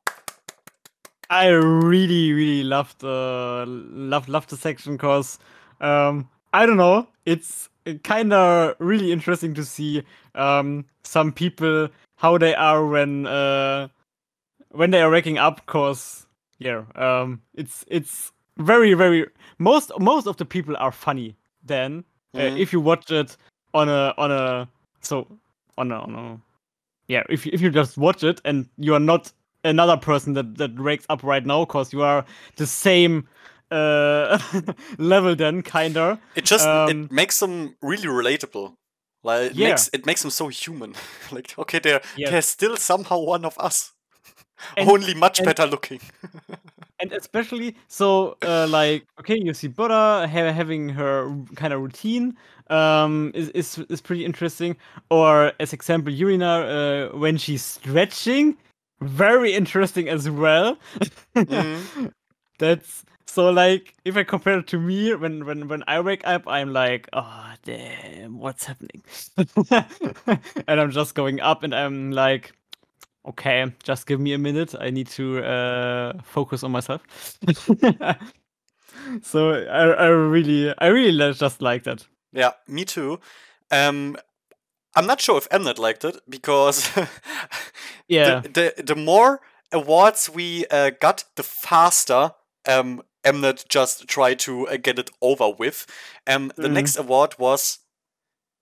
B: I really, really loved the love loved the section because um, I don't know, it's kind of really interesting to see um, some people how they are when uh, when they are waking up cause yeah um it's it's very very most most of the people are funny then uh, mm-hmm. if you watch it on a on a so on a, on a yeah if if you just watch it and you are not another person that that wakes up right now because you are the same uh (laughs) level then kinda
A: it just um, it makes them really relatable like it yeah. makes it makes them so human (laughs) like okay they're yeah. they're still somehow one of us (laughs) and, Only much and, better looking.
B: and especially so, uh, like, okay, you see Bora ha- having her kind of routine um, is, is is pretty interesting. Or as example, Yurina uh, when she's stretching, very interesting as well. Mm. (laughs) That's so like if I compare it to me when when when I wake up, I'm like, oh damn, what's happening? (laughs) and I'm just going up, and I'm like okay, just give me a minute. I need to uh, focus on myself. (laughs) so I, I really, I really just like that.
A: Yeah, me too. Um, I'm not sure if Mnet liked it because (laughs)
B: yeah,
A: the, the, the more awards we uh, got, the faster um, Mnet just tried to uh, get it over with. Um, the mm. next award was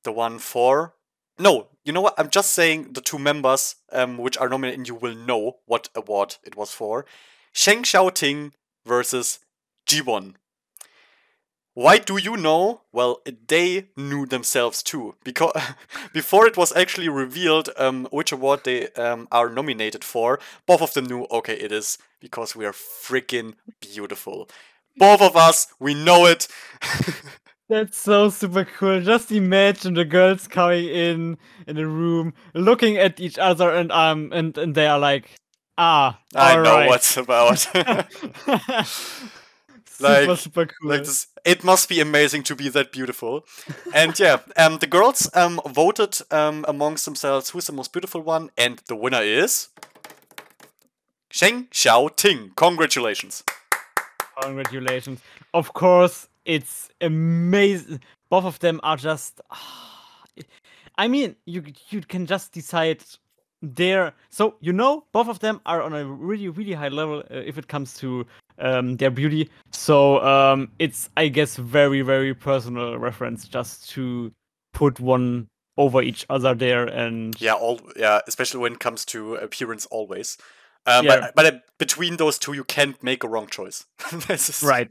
A: the one for no, you know what? I'm just saying the two members um, which are nominated, and you will know what award it was for. Shen Xiaoting versus Jiwon. Why do you know? Well, they knew themselves too, because (laughs) before it was actually revealed um, which award they um, are nominated for, both of them knew. Okay, it is because we are freaking beautiful. Both of us, we know it. (laughs)
B: That's so super cool. Just imagine the girls coming in in the room, looking at each other, and um, and and they are like, ah,
A: I know
B: right.
A: what's about. (laughs) super, like, super cool. like this, it must be amazing to be that beautiful. and yeah, (laughs) um, the girls um voted um amongst themselves who's the most beautiful one, and the winner is Shen Xiao Ting. Congratulations.
B: Congratulations. Of course, it's amazing. Both of them are just. (sighs) I mean, you you can just decide there. So you know, both of them are on a really really high level uh, if it comes to um, their beauty. So um, it's I guess very very personal reference just to put one over each other there and
A: yeah all yeah especially when it comes to appearance always um, yeah. but, but uh, between those two you can't make a wrong choice (laughs) is,
B: right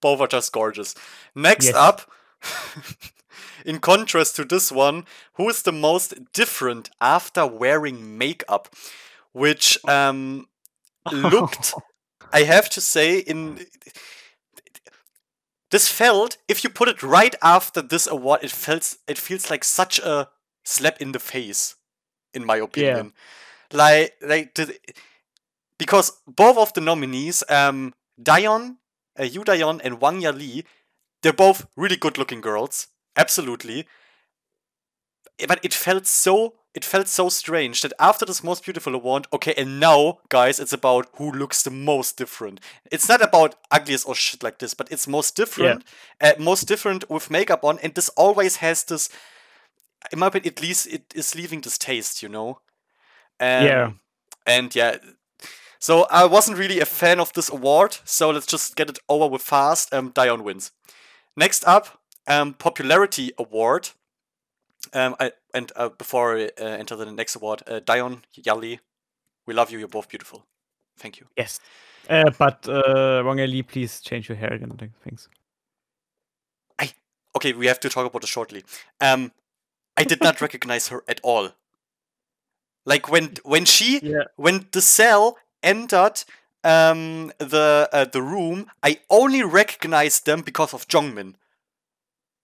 A: both are just gorgeous. Next yes. up, (laughs) in contrast to this one, who is the most different after wearing makeup? Which um, (laughs) looked, I have to say, in this felt if you put it right after this award, it felt it feels like such a slap in the face, in my opinion. Yeah. Like like the, because both of the nominees, um, Dion uh, Yu Dayon and Wang Yali, they're both really good looking girls. Absolutely. But it felt so it felt so strange that after this most beautiful award, okay, and now, guys, it's about who looks the most different. It's not about ugliest or shit like this, but it's most different, uh, most different with makeup on, and this always has this. In my opinion, at least it is leaving this taste, you know. Um,
B: Yeah.
A: And yeah, so I wasn't really a fan of this award. So let's just get it over with fast. Um, Dion wins. Next up, um, popularity award. Um, I and uh, before I uh, enter the next award, uh, Dion Yali, we love you. You're both beautiful. Thank you.
B: Yes. Uh, but uh, Wang Yali, please change your hair again. th- Thanks.
A: Okay, we have to talk about it shortly. Um, I did not (laughs) recognize her at all. Like when when she
B: Yeah.
A: when the cell entered um the uh, the room, I only recognized them because of Jongmin.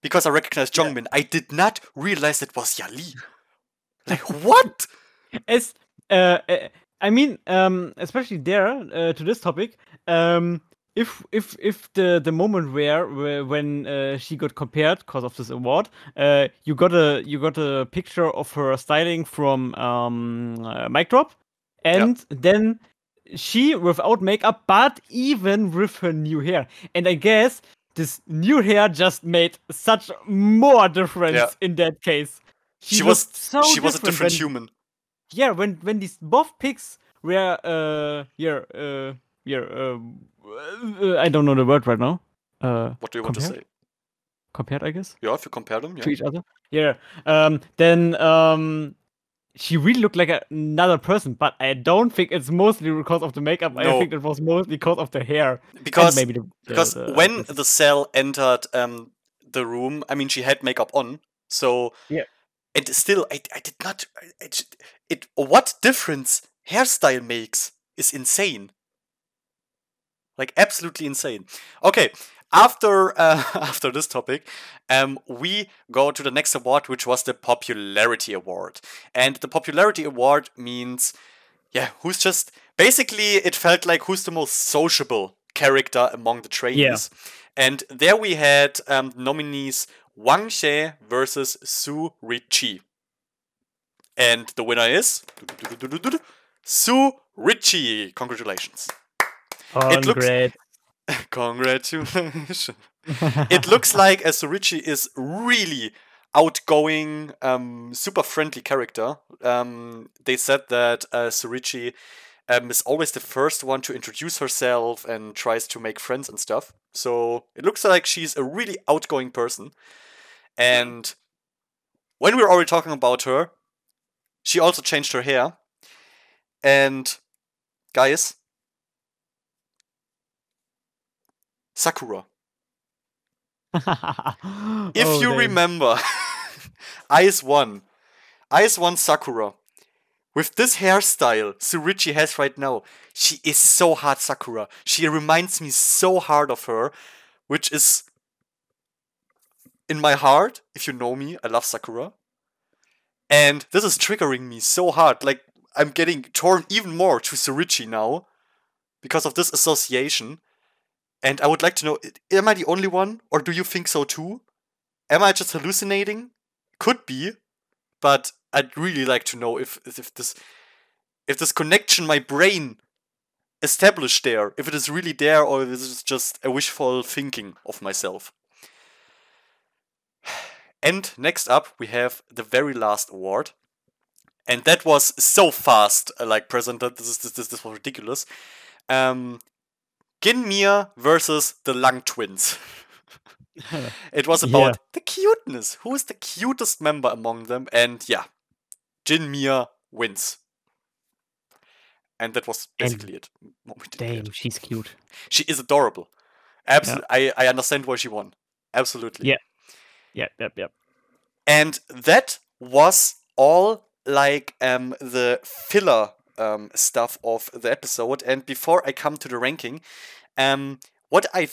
A: Because I recognized
B: Yeah.
A: Jongmin, I did not realize it was Yali. Like what? (laughs)
B: It's uh, uh, I mean, um, especially there uh, to this topic, um, if if if the the moment where, where when uh, she got compared because of this award, uh, you got a you got a picture of her styling from um, uh, Mic Drop, and then she without makeup, but even with her new hair, and I guess this new hair just made such more difference
A: Yeah.
B: in that case.
A: She was-
B: looked so
A: she was a different
B: when-
A: human.
B: yeah, when when these both pics were uh yeah uh yeah uh, uh, I don't know the word right now. Uh,
A: What do you want to say?
B: compared, I guess,
A: Yeah, if you compare them, yeah.
B: to each other. Yeah. Um. Then um, she really looked like a- another person, but I don't think it's mostly because of the makeup. I think it was mostly because of the hair.
A: Because
B: maybe the, the-
A: because
B: the-
A: when the cell entered um the room, I mean she had makeup on, so
B: Yeah.
A: And still, I, I did not. I, I it what difference hairstyle makes is insane. Like absolutely insane. Okay, after uh, (laughs) after this topic, um, we go to the next award, which was the popularity award, and the popularity award means, yeah, who's just basically it felt like who's the most sociable character among the trainees, and there we had um, nominees Wang Xie versus Su Ruiqi, and the winner is (laughs) Su Ruiqi. Congratulations. it looks-
B: great. (laughs)
A: Congratulations. it looks like as is really outgoing, um, super friendly character. Um, they said that uh, Su Ruiqi um, is always the first one to introduce herself and tries to make friends and stuff. So it looks like she's a really outgoing person. And when we we're already talking about her, she also changed her hair. And guys, Sakura. (laughs) If
B: Oh,
A: you
B: damn.
A: remember (laughs) IZ*ONE, Ice One Sakura, with this hairstyle Su Ruiqi has right now, she is so hard Sakura. She reminds me so hard of her, which is in my heart. If you know me, I love Sakura. And this is triggering me so hard. Like, I'm getting torn even more to Su Ruiqi now because of this association. And I would like to know am I the only one, or do you think so too? Am I just hallucinating? Could be, but I'd really like to know if if this if this connection my brain established there, if it is really there, or if this is just a wishful thinking of myself. (sighs) And next up, we have the very last award, and that was so fast, uh, like presented. This is this this, this was ridiculous. Um, Ginmir versus the Lang twins. (laughs) It was about
B: Yeah.
A: the cuteness. Who is the cutest member among them? And yeah, Jinmir wins. And that was
B: And
A: basically it. We did
B: Damn, she's cute.
A: She is adorable. Absolutely. I, I understand why she won. Absolutely.
B: Yeah. Yep, yep, yep.
A: And that was all like um, the filler um, stuff of the episode. And before I come to the ranking, um, what I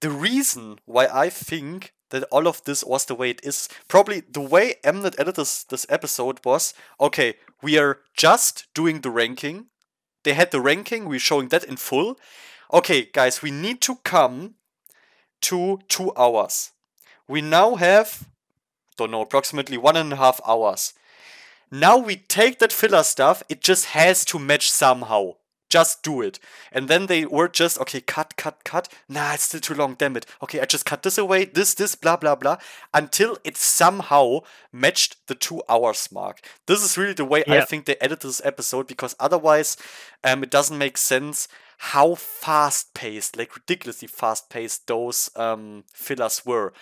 A: the reason why I think that all of this was the way it is, probably the way Mnet edited this, this episode was okay, we are just doing the ranking. They had the ranking, we're showing that in full. Okay, guys, we need to come to two hours. We now have don't know, approximately one and a half hours. Now we take that filler stuff, it just has to match somehow. Just do it. And then they were just, okay, cut, cut, cut. Nah, it's still too long, damn it. Okay, I just cut this away, this, this, blah, blah, blah, until it somehow matched the two hours mark. This is really the way I think they edited this episode because otherwise um, it doesn't make sense how fast paced, like ridiculously fast paced, those um, fillers were.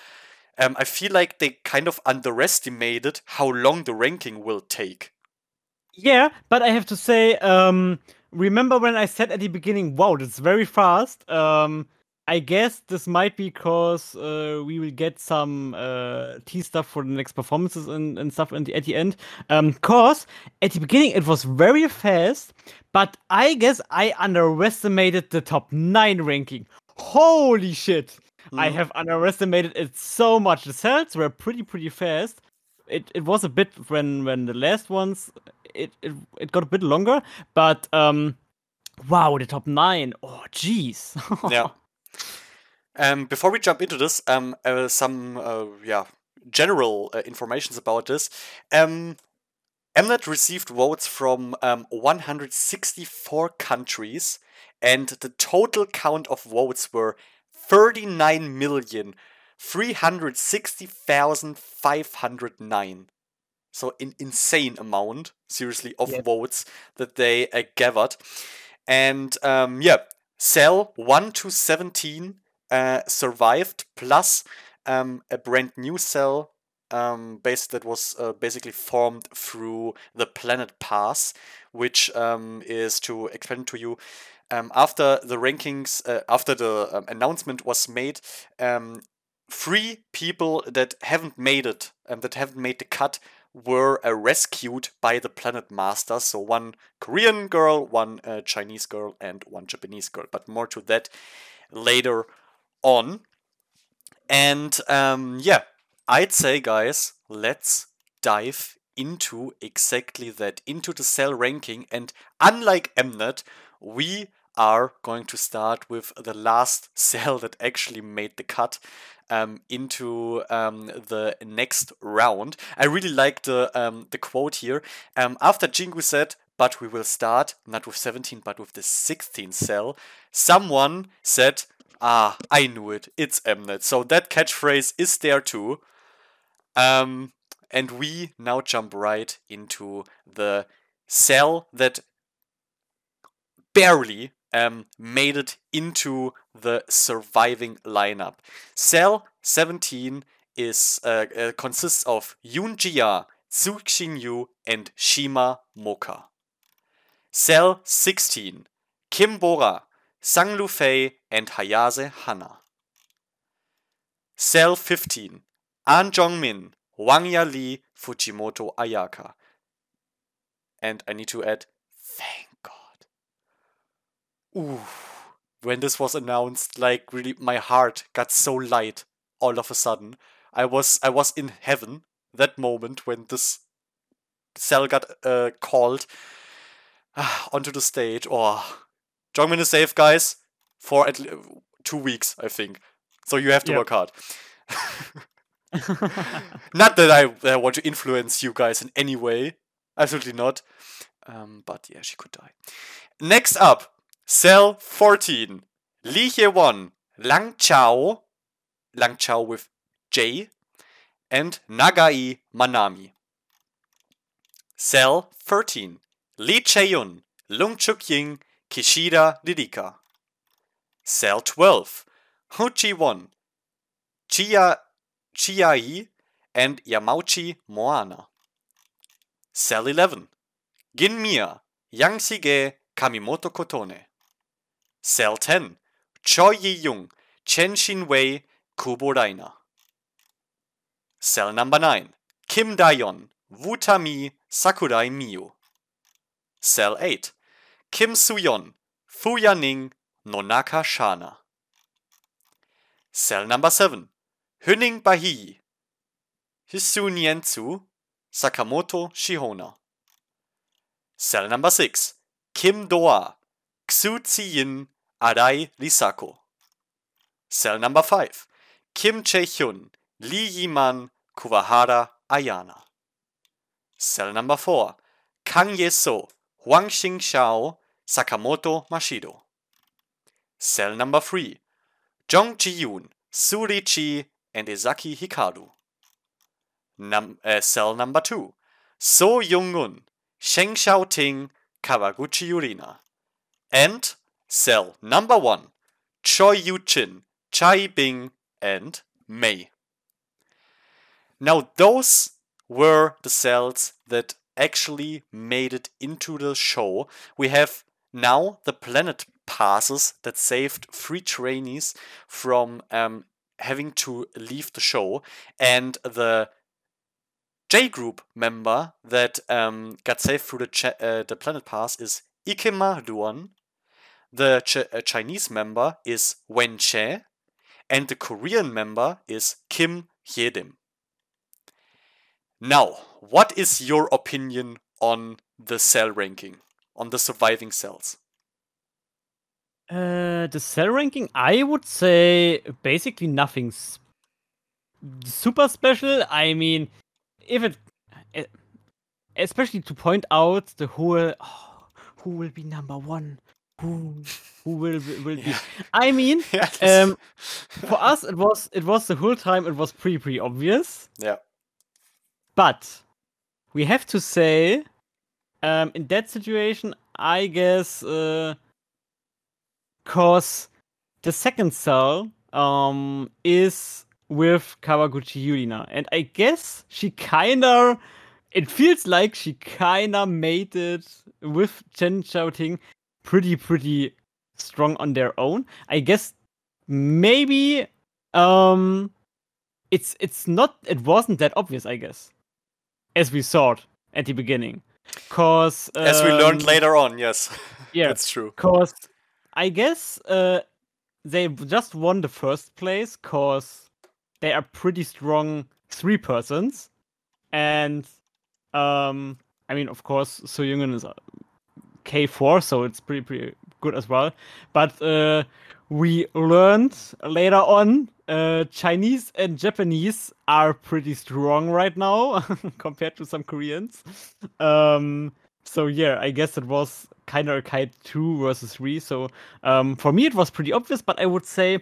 A: Um, I feel like they kind of underestimated how long the ranking will take.
B: Yeah, but I have to say, um, remember when I said at the beginning, wow, that's very fast? Um, I guess this might be because uh, we will get some uh, T stuff for the next performances and, and stuff the, at the end. Um, cause at the beginning it was very fast, but I guess I underestimated the top nine ranking. Holy shit! I
A: Mhm.
B: have underestimated it so much. The cells were pretty pretty fast. It it was a bit when when the last ones it it, it got a bit longer, but um wow, the top 9. Oh jeez. (laughs)
A: yeah. Um, before we jump into this, um, uh, some uh, yeah general uh, informations about this. Um, Mnet received votes from um, 164 countries, and the total count of votes were 39 million 360,509. So an insane amount, seriously, of
B: Yep.
A: votes that they uh, gathered. And um, yeah, cell 1 to 17 uh, survived, plus um, a brand new cell um, base that was uh, basically formed through the Planet Pass, which um, is to explain to you. Um, after the rankings, uh, after the um, announcement was made, um, three people that haven't made it, um, that haven't made the cut, were uh, rescued by the Planet Masters. So one Korean girl, one uh, Chinese girl, and one Japanese girl. But more to that later on. And um, yeah, I'd say, guys, let's dive into exactly that, into the cell ranking. And unlike Mnet, we are going to start with the last (laughs) cell that actually made the cut um, into um, the next round. I really like the um, the quote here. Um, after Jingu said, "But we will start not with 17, but with the 16th cell," someone said, "Ah, I knew it. It's Mnet." So that catchphrase is there too. Um, and we now jump right into the cell that barely um, made it into the surviving lineup. Cell 17 is uh, uh, consists of Yoon Jia, Tsu Xingyu, and Shima Moka. Cell 16, Kim Bora, Sang Lufei, and Hayase Hana. Cell 15, An Jongmin, Wang Yali, Fujimoto Ayaka. And I need to add. Ooh, when this was announced, like really, my heart got so light all of a sudden. I was I was in heaven that moment when this cell got uh, called ah, (sighs) onto the stage. Oh, Jongmin is safe, guys, for at least two weeks, I think. So you have to
B: Yep.
A: work hard. (laughs) (laughs) not that I uh, want to influence you guys in any way. Absolutely not. Um, but yeah, she could die. Next up, Cell 14. Li Hye-won, Lang Chao, Lang Chao with J, and Nagai Manami. Cell 13. Lee Chae-yun, Lung Chuk-ying, Kishida Ririka. Cell 12. Hu Chi-won, Chia Chiai, and Yamauchi Moana. Cell 11. Guinn Myah, Yang Sige, Kamimoto Kotone. Cell 10. Choi Yi-young, Chen Shin-wei, Kubo Raina. Cell number 9. Kim Dayon, Wutami, Sakurai Miyu. Cell 8. Kim Suyon, Fu Yaning, Nonaka Shana. Cell number 7. Hyuning Bahiyi, Hisu Nientsu, Sakamoto Shihona. Cell number 6. Kim Doa, Xu Ziyin, Arai Risako. Cell number 5. Kim Chae-hyun, Lee Yiman, Kuwahara Ayana. Cell number 4 Kang Ye-so, Huang Xingqiao, Sakamoto Mashiro. Cell number 3 Jong Ji-yoon, Su Ruiqi, and Ezaki Hikaru. Num- uh, cell number 2 So Jung-un, Shen Xiaoting, Kawaguchi Yurina. And cell number 1 Choi Yu-jin, Chai Bing, and Mei. Now, those were the cells that actually made it into the show. We have now the planet passes that saved three trainees from um, having to leave the show, and the J group member that um, got saved through the, cha- uh, the planet pass is Ikema Ruan. The Ch- uh, Chinese member is Wen Zhe, and the Korean member is Kim Hyerim. Now, what is your opinion on the cell ranking, on the surviving cells?
B: Uh, the cell ranking, I would say basically nothing s- super special. I mean, if it, especially to point out the whole, oh, (sighs) who will be number one, who who will be- will be.
A: Yeah.
B: I mean, (laughs)
A: Yeah,
B: um, for us it was it was the whole time it was pretty pretty obvious.
A: yeah,
B: But we have to say, um, in that situation, I guess, uh, cause the second cell um is with Kawaguchi Yurina, and I guess she kinda, it feels like she kinda made it with Shen Xiaoting pretty pretty strong on their own. I guess maybe um it's it's not it wasn't that obvious i guess as we thought at the beginning cause
A: as we learned
B: um,
A: later on, yes, (laughs)
B: yeah
A: that's true.
B: cause i guess uh they just won the first place cause they are pretty strong three persons and um i mean of course so Jungen is uh, k4 so it's pretty pretty good as well but uh we learned later on uh, Chinese and Japanese are pretty strong right now (laughs) compared to some Koreans. Um, so yeah, I guess it was kind of a kite two versus three. So um, for me, it was pretty obvious, but I would say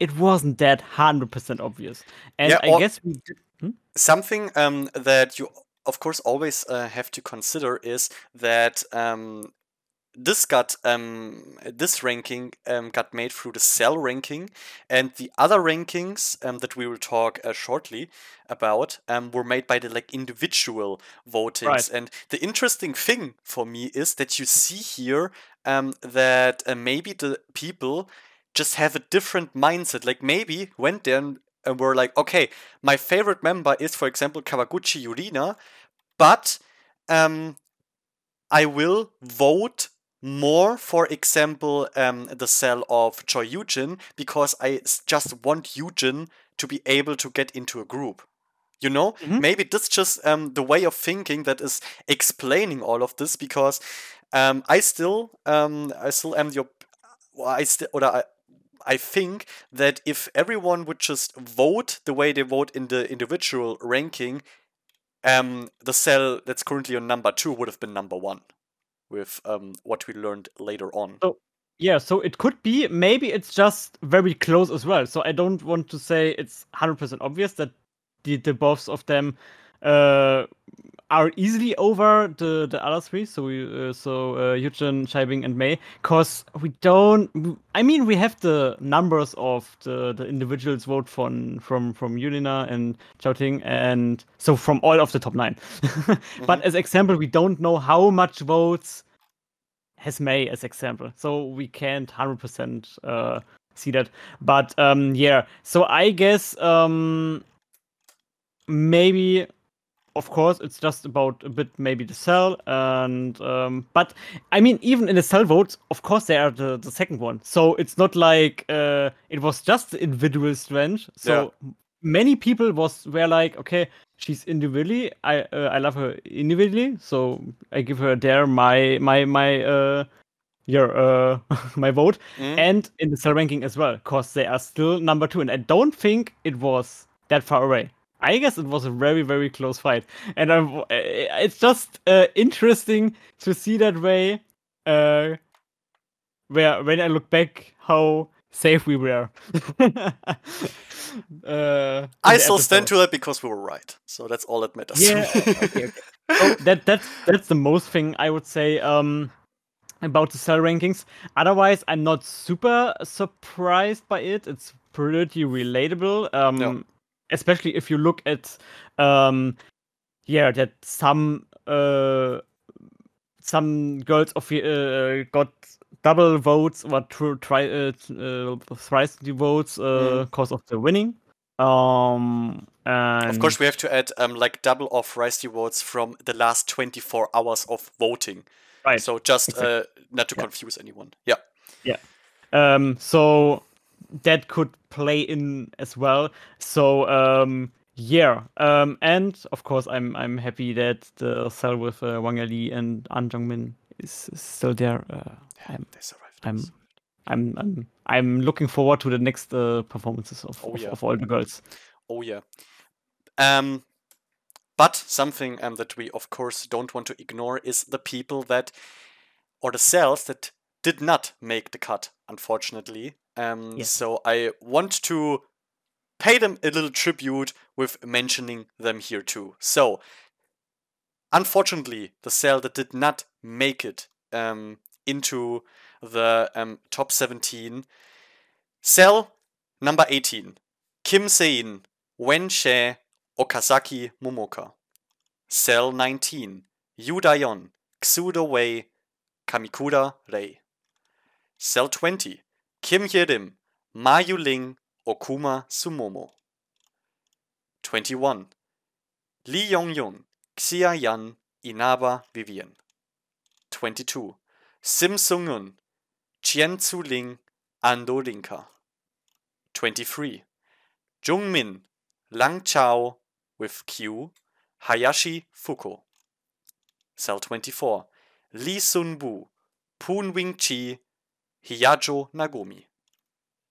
B: it wasn't that hundred percent obvious. And
A: Yeah,
B: I guess we did, hmm?
A: Something um, that you, of course, always uh, have to consider is that um, this got um, this ranking um, got made through the cell ranking, and the other rankings um, that we will talk uh, shortly about um, were made by the like individual votings.
B: Right.
A: And the interesting thing for me is that you see here um, that uh, maybe the people just have a different mindset. Like maybe went there and, and were like, okay, my favorite member is, for example, Kawaguchi Yurina, but um, I will vote more, for example, um, the cell of Choi Yujin because I just want Yujin to be able to get into a group. You know,
B: Mhm.
A: maybe that's just um, the way of thinking that is explaining all of this because um, I still um, I still am well, I still or I, I think that if everyone would just vote the way they vote in the individual ranking, um, the cell that's currently on number two would have been number one, with um, what we learned later on.
B: Yeah, so it could be. Maybe it's just very close as well. So I don't want to say it's hundred percent obvious that the the both of them uh, are easily over the the other three. So we uh, so uh, Yujin, Shaibing, and May, because we don't. I mean, we have the numbers of the the individuals vote from from from Yurina and Chouting, and so from all of the top 9 (laughs) But as example, we don't know how much votes has May as example, so we can't hundred percent uh, see that. But um, yeah, so I guess um, maybe, of course, it's just about a bit maybe the cell and um, but I mean even in the cell votes, of course they are the the second one. So it's not like uh, it was just the individual strength. So many people was were like, okay, she's individually. I uh, I love her individually, so I give her there my my my uh yeah uh (laughs) my vote
A: Mhm.
B: and in the cell ranking as well, cause they are still number two, and I don't think it was that far away. I guess it was a very very close fight, and I'm, it's just uh, interesting to see that way. Uh, where when I look back, how safe we were.
A: uh, (laughs) I still stand to that because we were right. So that's all that matters.
B: Yeah. (laughs) okay, okay. So that that's that's the most thing I would say. Um, about the cell rankings. Otherwise, I'm not super surprised by it. It's pretty relatable. Um, no. Especially if you look at um, yeah, that some uh, some girls of uh, got double votes or tr- try uh, uh, thrice the votes uh, because mm. of the winning. Um, and
A: of course, we have to add um, like double or thrice the votes from the last 24 hours of voting. Right. So just exactly. uh, not to yeah. confuse anyone. Yeah.
B: Yeah. Um, so that could play in as well. So um, yeah. Um, and of course, I'm I'm happy that the cell with uh, Wang Li and An Jungmin is, still there. Uh, I'm, I'm, I'm, I'm, I'm looking forward to the next uh, performances of, oh, of, of, all the girls.
A: Oh yeah. Um, but something um, that we of course don't want to ignore is the people that, or the cells that did not make the cut, unfortunately. Um, yes. So I want to pay them a little tribute with mentioning them here too. So, unfortunately, the cell that did not make it um, into the um, top 17. Cell number 18. Kim Sein, Wen Zhe, Okazaki Momoka. Cell 19. Yu Dayon, Xudo Wei, Kamikura Rei. Cell 20. Kim Hyerim, Ma Yu-ling, Okuma Sumomo. 21. Lee Yong Yun, Xia Yan, Inaba Vivian. 22. Sim Sungun, Chien Tzu Ling, Ando Rinka. 23. Jung Min, Lang Chao with Q, Hayashi Fuko. Cell 24. Lee Sun Bu, Poon Wing Chi, Hiyajo Nagomi.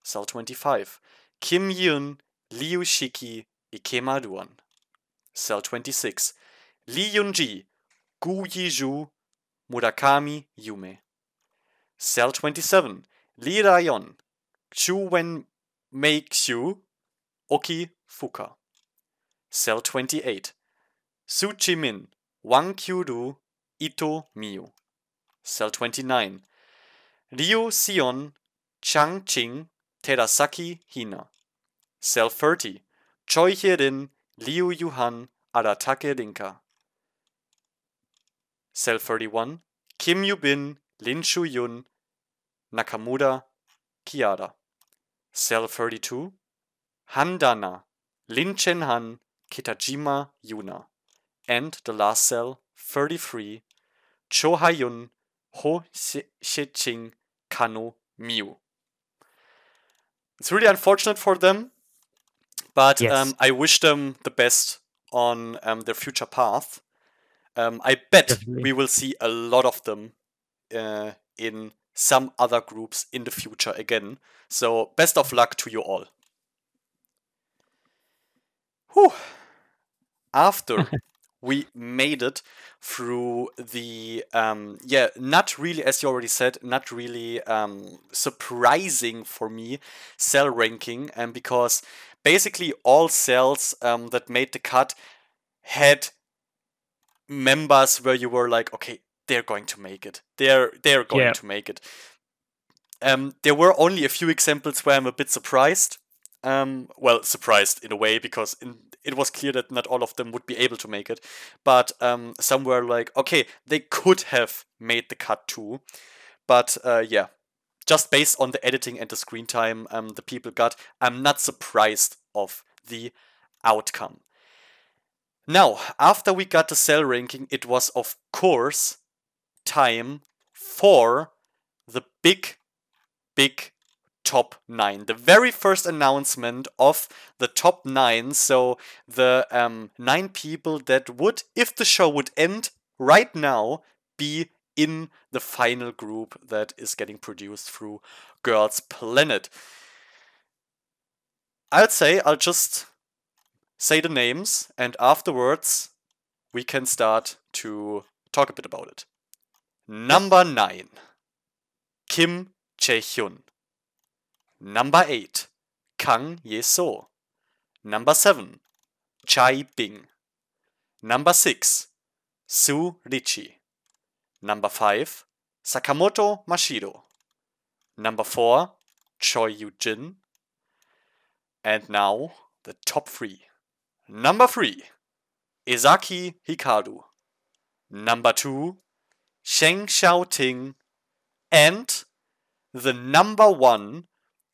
A: Cell 25. Kim Yun, Liu Shiqi, Ikema Ruan. Cell 26. Lee Yunji, Gu Yiju, Murakami Yume. Cell 27, Lee Rayon, Chu Wen Mei Xiu, Oki Fuka. Cell 28, Su Chi Min, Wang Kyuru, Ito Miyu. Cell 29, Ryu Sion, Chang Ching, Terasaki Hina. Cell 30, Choi Hyerin, Liu Yuhan, Aratake Rinka. Cell 31, Kim Yu-bin, Lin Shu-yun, Nakamura Kiara. Cell 32, Handana, Lin Chen-han, Kitajima Yuna. And the last cell, 33, Cho Ha-yun, Ho She-ching, Kano Miu. It's really unfortunate for them, but yes. um, I wish them the best on um, their future path. Um, I bet Definitely. we will see a lot of them uh, in some other groups in the future again. So, best of luck to you all. Whew. After (laughs) we made it through the, um, yeah, not really, as you already said, not really um, surprising for me cell ranking, and because basically all cells um, that made the cut had members where you were like, okay, they're going to make it. They're they're going yeah. to make it. Um, there were only a few examples where I'm a bit surprised. Um, well, surprised in a way because in, it was clear that not all of them would be able to make it. But um, some were like, okay, they could have made the cut too. But uh, yeah, just based on the editing and the screen time um, the people got, I'm not surprised of the outcome. Now, after we got the cell ranking, it was of course time for the big, big top nine. The very first announcement of the top nine. So the um, nine people that would, if the show would end right now, be in the final group that is getting produced through Girls Planet. I'd say I'll just say the names, and afterwards we can start to talk a bit about it. Number nine, Kim Chae-hyun. Number eight, Kang Ye-so. Number seven, Chai Bing. Number six, Su Ruiqi. Number five, Sakamoto Mashiro. Number four, Choi Yu-jin. And now the top three. Number three, Ezaki Hikaru. Number two, Shen Xiaoting. And the number one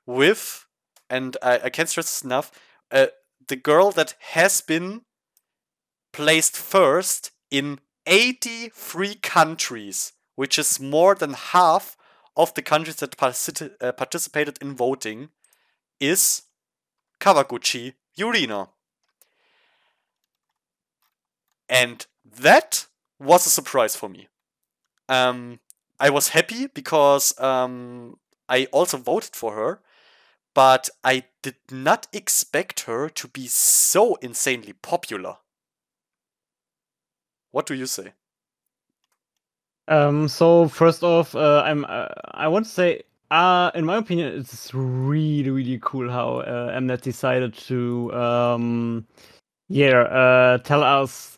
A: with, and I, I can't stress this enough, uh, the girl that has been placed first in 83 countries, which is more than half of the countries that particip- uh, participated in voting, is Kawaguchi Yurina. And that was a surprise for me. Um, I was happy because um, I also voted for her, but I did not expect her to be so insanely popular. What do you say?
B: Um, so first off, uh, I'm uh, I want to say, uh, in my opinion, it's really really cool how uh, Mnet decided to, um, yeah, uh, tell us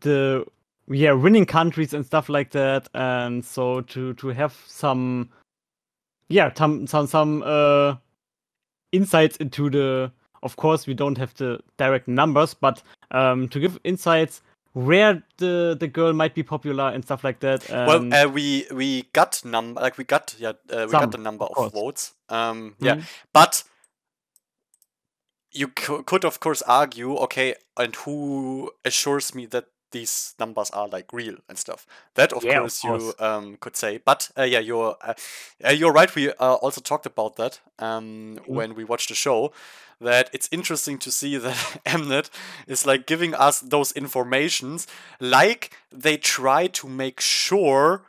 B: the yeah winning countries and stuff like that, and so to to have some, yeah, some some some uh insights into the. Of course, we don't have the direct numbers, but um, to give insights where the the girl might be popular and stuff like that.
A: well, uh, we we got number like we got yeah uh, we
B: Some,
A: got the number
B: of
A: of, votes. Um, yeah,
B: Mhm.
A: but you co- could of course argue, okay, and who assures me that these numbers are like real and stuff? That of
B: Yeah, of
A: course,
B: course.
A: you um could say, but uh, yeah, you're uh, uh, you're right. We uh, also talked about that um
B: Mm-hmm.
A: when we watched the show. That it's interesting to see that (laughs) Mnet is like giving us those informations, like they try to make sure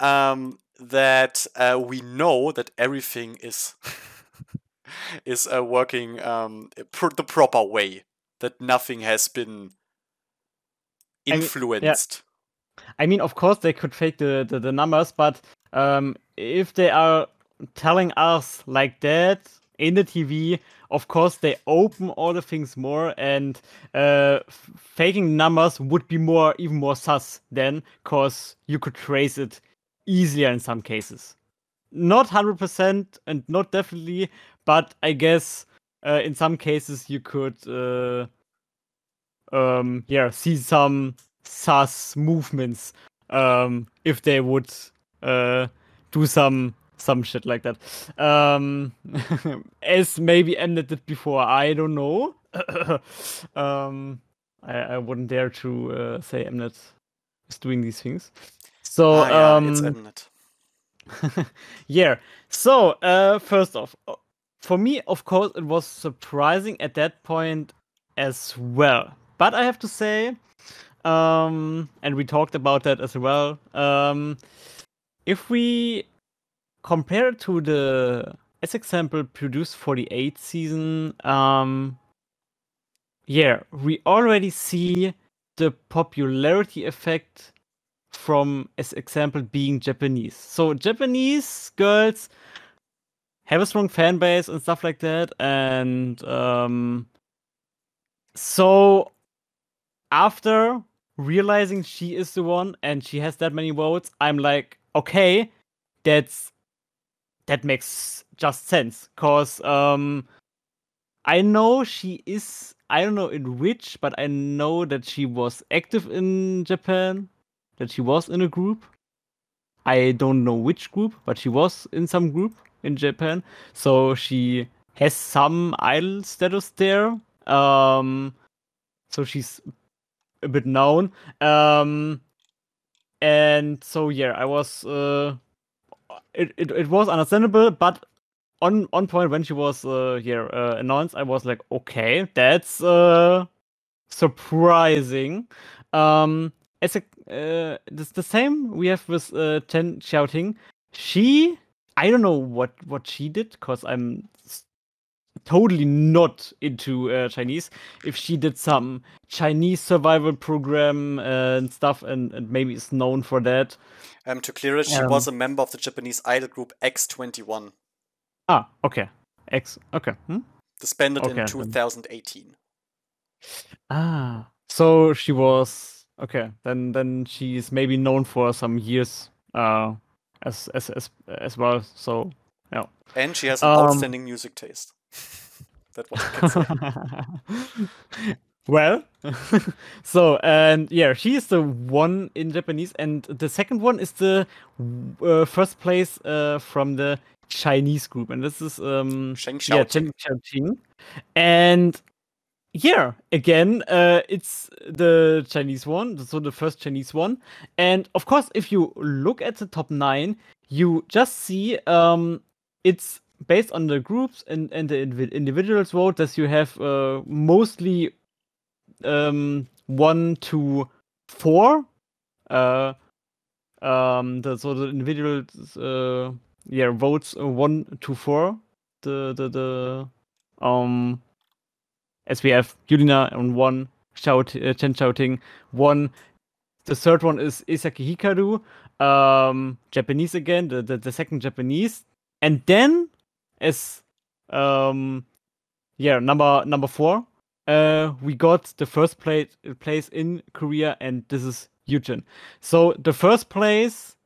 A: um, that uh, we know that everything is (laughs) is uh, working um, pr- the proper way. That nothing has been
B: mean, yeah.
A: influenced.
B: I mean, of course, they could fake the, the, the numbers, but um, if they are telling us like that in the TV, of course, they open all the things more, and uh, f- faking numbers would be more, even more sus then, because you could trace it easier in some cases. Not 100% and not definitely, but I guess uh, in some cases you could, uh, um, yeah, see some sus movements um, if they would uh, do some some shit like that. Um, (laughs) as maybe ended it before, I don't know. (coughs) um, I, I wouldn't dare to uh, say Mnet is doing these things. So
A: ah, yeah,
B: um,
A: it's Mnet. (laughs)
B: yeah. So uh, first off, for me, of course, it was surprising at that point as well. But I have to say, um, and we talked about that as well. Um, if we compare it to the, as example, produced for the eighth season, um, yeah, we already see the popularity effect from, as example, being Japanese. So Japanese girls have a strong fan base and stuff like that, and um, so after realizing she is the one and she has that many votes, I'm like, okay, that's that makes just sense. Cause um I know she is I don't know in which, but I know that she was active in Japan, that she was in a group. I don't know which group, but she was in some group in Japan. So she has some idol status there. Um so she's a bit known. Um, and so yeah, I was uh, it, it it was understandable, but on on point when she was uh yeah uh, announced, I was like, okay, that's uh surprising. Um, as a uh, it's the same we have with uh Shen Xiaoting. She I don't know what what she did because I'm totally not into uh, Chinese, if she did some Chinese survival program and stuff, and, and maybe is known for that.
A: Um, to clear it, she
B: Um,
A: was a member of the Japanese idol group X21,
B: Ah, okay. X. Okay. Hmm?
A: disbanded
B: Okay,
A: in 2018.
B: Ah, so she was okay. Then then she's maybe known for some years uh as as as as well. So yeah.
A: And she has an
B: Um,
A: outstanding music taste. (laughs) that what I can say.
B: well, (laughs) so and yeah, she is the one in Japanese, and the second one is the uh, first place uh, from the Chinese group, and this is um
A: Sheng
B: yeah. Shen Xiaoting, and yeah, again, uh, it's the Chinese one, so the first Chinese one, and of course, if you look at the top nine, you just see um it's based on the groups and, and the indivi- individuals vote that you have uh, mostly um, one to four. Uh, um, the, so the individuals, uh, yeah, votes one to four. The the the um, as we have Yurina on one, shout uh, Shen Xiaoting one. The third one is Ezaki Hikaru, um, Japanese again, the, the the second Japanese, and then as um, yeah, number number four, uh, we got the first place place in Korea, and this is Yujin. So the first place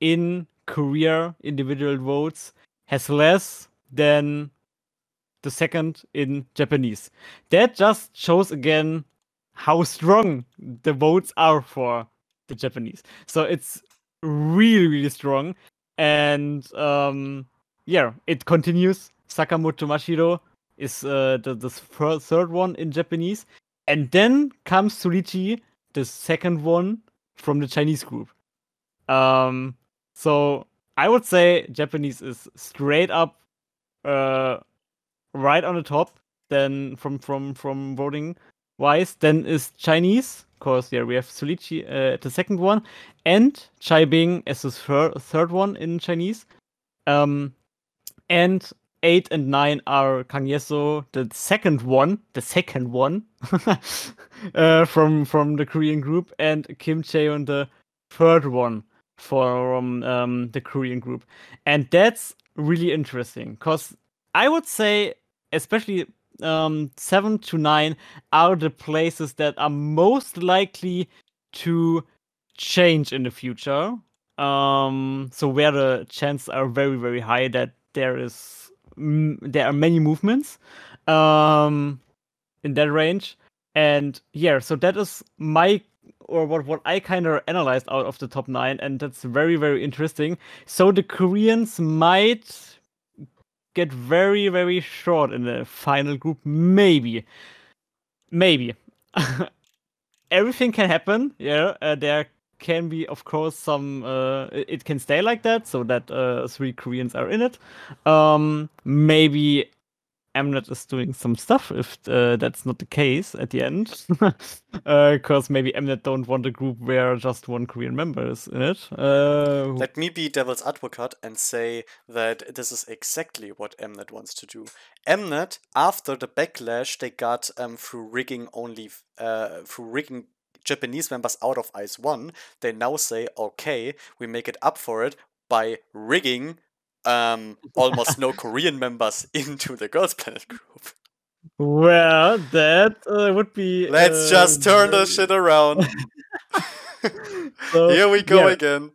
B: in Korea individual votes has less than the second in Japanese. That just shows again how strong the votes are for the Japanese. So it's really, really strong. And um, yeah, it continues. Sakamoto Mashiro is uh, the, the third one in Japanese. And then comes Su Ruiqi, the second one from the Chinese group. Um, so I would say Japanese is straight up uh, right on the top. Then from from from voting wise, then is Chinese. Of course, yeah, we have Su Ruiqi uh, the second one, and Cai Bing as the thir- third one in Chinese. Um, and eight and nine are Kang Yeseo, the second one, the second one (laughs) uh, from from the Korean group, and Kim Chaeon, the third one from um, the Korean group, and that's really interesting because I would say, especially um, seven to nine are the places that are most likely to change in the future. Um, so where the chances are very very high that there is there are many movements um, in that range, and yeah, so that is my or what what I kind of analyzed out of the top nine, and that's very very interesting. So the Koreans might get very very short in the final group, maybe, maybe. (laughs) Everything can happen. Yeah, uh, there can be, of course, some. Uh, it can stay like that, so that uh, three Koreans are in it. Um, maybe Mnet is doing some stuff if uh, that's not the case at the end, (laughs) because maybe Mnet don't want a group where just one Korean member is in it. Uh,
A: Let me be devil's advocate and say that this is exactly what Mnet wants to do. Mnet, after the backlash they got um, through rigging only uh, through rigging Japanese members out of IZ*ONE, they now say, okay, we make it up for it by rigging um, almost no (laughs) Korean members (laughs) into the Girls Planet group.
B: well, that uh, would be.
A: Let's just
B: uh,
A: turn the shit around. (laughs)
B: so,
A: Here we go
B: yeah,
A: again.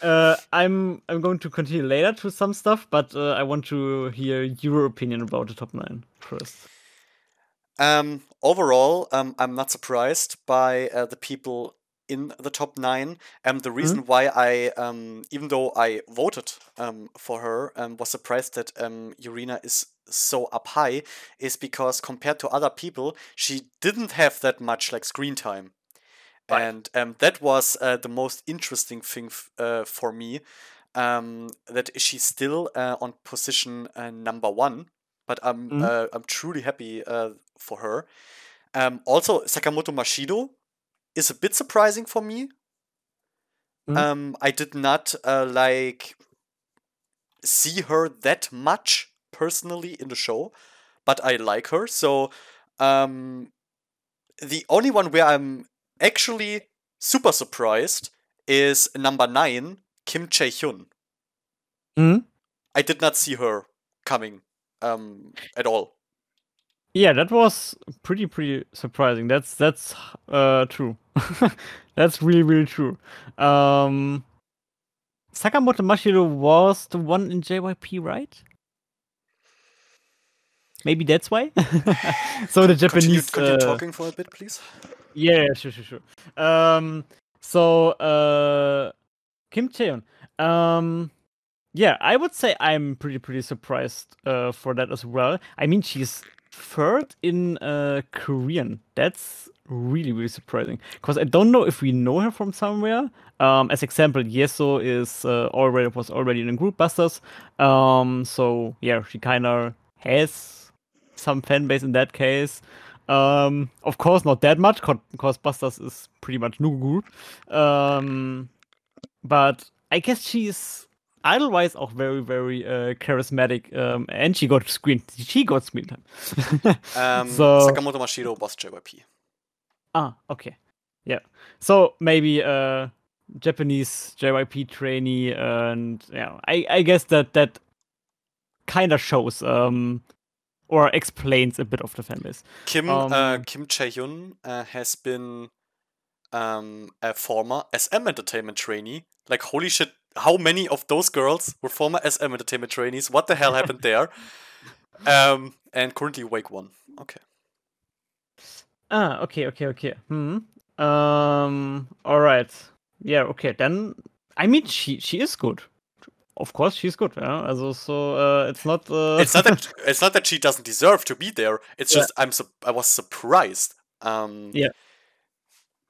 B: Uh, I'm I'm going to continue later to some stuff, but uh, I want to hear your opinion about the top nine first.
A: Um, overall, um, I'm not surprised by uh, the people in the top nine. Um, the reason why I, um, even though I voted um, for her, um, was surprised that um, Yurina is so up high, is because compared to other people, she didn't have that much like screen time.
B: Right.
A: And um, that was uh, the most interesting thing f- uh, for me. Um, that she's still uh, on position uh, number one, but I'm
B: Mhm.
A: uh, I'm truly happy uh, for her. Um, also, Sakamoto Mashiro is a bit surprising for me.
B: Mhm.
A: Um, I did not uh, like see her that much personally in the show, but I like her. So um, the only one where I'm actually super surprised is number nine, Kim Chae Hyun.
B: Hmm?
A: I did not see her coming um, at all.
B: Yeah, that was pretty pretty surprising. That's that's uh true. (laughs) that's really really true. Um Sakamoto Mashiro was the one in JYP, right? Maybe that's why. (laughs) so the Japanese
A: continue
B: uh,
A: talking for a bit, please.
B: Yeah, yeah, sure, sure, sure. Um, so uh, Kim Cheon. Um, yeah, I would say I'm pretty pretty surprised uh for that as well. I mean, she's third in uh Korean. That's really really surprising because I don't know if we know her from somewhere. Um, as example, Yeseo is uh, already was already in Group Busters. Um, so yeah, she kind of has some fan base in that case. Um, of course, not that much because Busters is pretty much new group. Um, but I guess she's idolwise auch very very uh, charismatic. Um, and she got screen she got screen time. (laughs)
A: Um,
B: so
A: Sakamoto Mashiro was JYP.
B: ah okay yeah. So maybe uh Japanese JYP trainee and yeah I I guess that that kind of shows um or explains a bit of the fan base.
A: Kim uh,
B: Um,
A: Kim Chae Hyun uh, has been um, a former SM Entertainment trainee. Like holy shit, how many of those girls were former SM Entertainment trainees? What the hell happened there? Um, and currently Wake One. Okay.
B: Ah, okay, okay, okay. Hmm. Um. All right. Yeah. Okay. Then I mean, she she is good. Of course, she's good. Yeah. Also, so uh, it's not. Uh...
A: It's not that (laughs) it's not that she doesn't deserve to be there. It's
B: Yeah.
A: just I'm su- I was surprised. Um,
B: Yeah.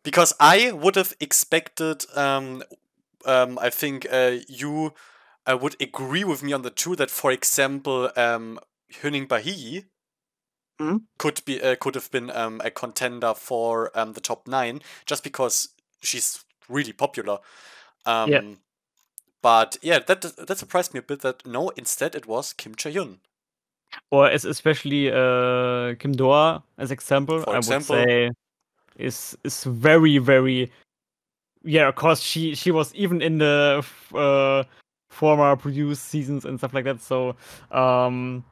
A: Because I would have expected. Um, um, I think uh, you uh, would agree with me on the two that, for example, um, Huening Bahi
B: Mhm.
A: could be uh, could have been um, a contender for um, the top nine just because she's really popular. Um, But yeah, that that surprised me a bit. That no, instead it was Kim Chae Hyun.
B: or as especially uh, Kim Doa as example,
A: For
B: I
A: example.
B: would say is is very very yeah. Of course, she she was even in the uh, former produced seasons and stuff like that. So um,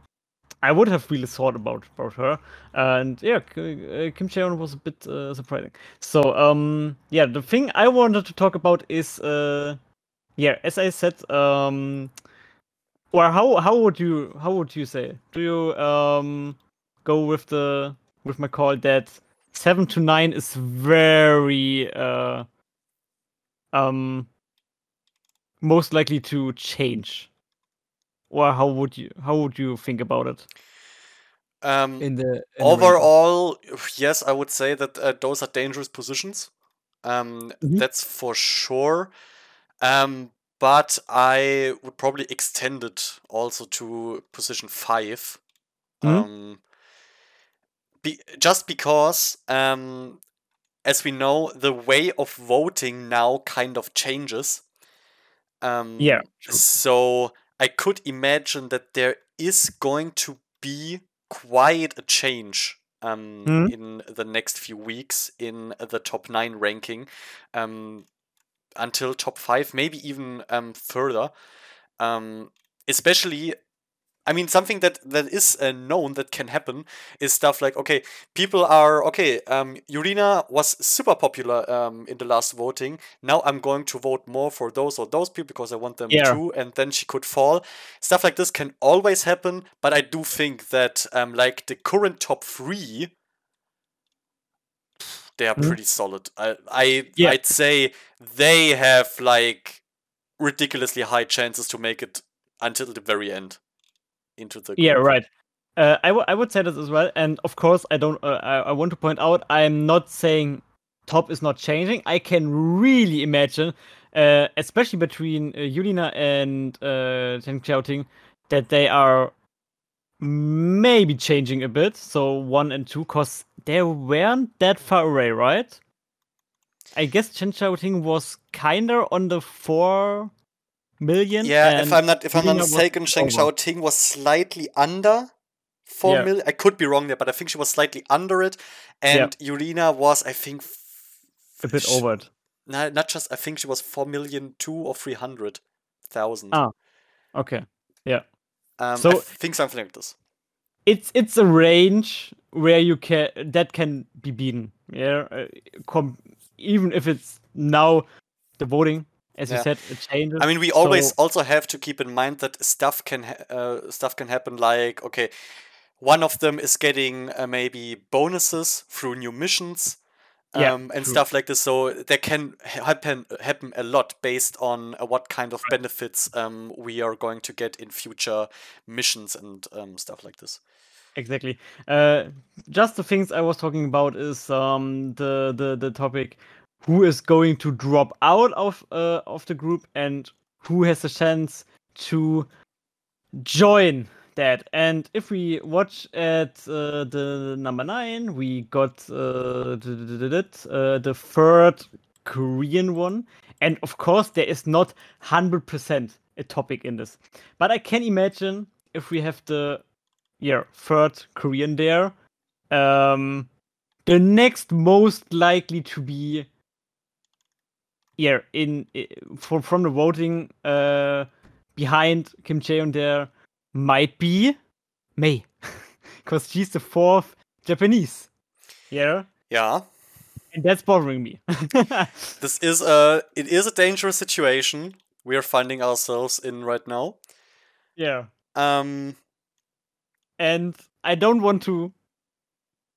B: I would have really thought about about her. And yeah, uh, Kim Cheon was a bit uh, surprising. So um, yeah, the thing I wanted to talk about is uh, yeah, as I said, um, or how how would you how would you say? Do you um go with the with my call that seven to nine is very uh um most likely to change? Or how would you how would you think about it?
A: Um,
C: in the in the
A: overall, yes, I would say that uh, those are dangerous positions. Um,
B: Mhm.
A: That's for sure. Um, but I would probably extend it also to position five.
B: Mhm.
A: Um, be, just because, um, as we know, the way of voting now kind of changes. Um,
B: Yeah, true.
A: So I could imagine that there is going to be quite a change um,
B: Mhm.
A: in the next few weeks in the top nine ranking um, until top five, maybe even um, further. Um, especially, I mean, something that that is uh, known that can happen is stuff like okay, people are okay. Um, Yurina was super popular um, in the last voting. Now I'm going to vote more for those or those people because I want them
B: Yeah.
A: too, and then she could fall. Stuff like this can always happen, but I do think that um, like the current top three, they are
B: Mhm.
A: pretty solid. I, I
B: Yeah.
A: I'd say they have like ridiculously high chances to make it until the very end into the
B: Yeah, right. Uh, I, w- I would say this as well. And of course, I don't. Uh, I, I want to point out, I'm not saying top is not changing. I can really imagine, uh, especially between uh, Yurina and uh, Shen Xiaoting, that they are maybe changing a bit. So one and two, cause they weren't that far away, right? I guess Shen Xiaoting was kinda on the four million.
A: Yeah, if I'm not if I'm not mistaken, Sheng. Xiaoting was slightly under four
B: Yeah.
A: million. I could be wrong there, but I think she was slightly under it. And Yurina was, I think,
B: A bit
A: sh-
B: over it.
A: No, not just. I think she was four million two or three hundred thousand.
B: Ah. Okay. Yeah.
A: Um,
B: so-
A: I think something like this.
B: It's it's a range where you can that can be beaten. Yeah. Uh, com- even if it's now the voting, as
A: Yeah.
B: you said, it changes.
A: I mean, we always
B: So-
A: also have to keep in mind that stuff can uh, stuff can happen. Like, okay, one of them is getting uh, maybe bonuses through new missions, um,
B: Yeah,
A: and
B: true.
A: stuff like this. So there can happen happen a lot based on uh, what kind of benefits um, we are going to get in future missions and um, stuff like this.
B: Exactly. Uh, just the things I was talking about is um the the the topic who is going to drop out of uh, of the group and who has a chance to join that. And if we watch at uh, the number nine, we got uh, uh, the third Korean one, and of course there is not hundred percent a topic in this, but I can imagine if we have the yeah third Korean there, um, the next most likely to be yeah in, i from from the voting uh behind Kim Jae-on there might be May, (laughs) because she's the fourth Japanese. Yeah,
A: Yeah,
B: and that's bothering me. (laughs)
A: this is a it is a dangerous situation we are finding ourselves in right now.
B: yeah,
A: Um,
B: and I don't want to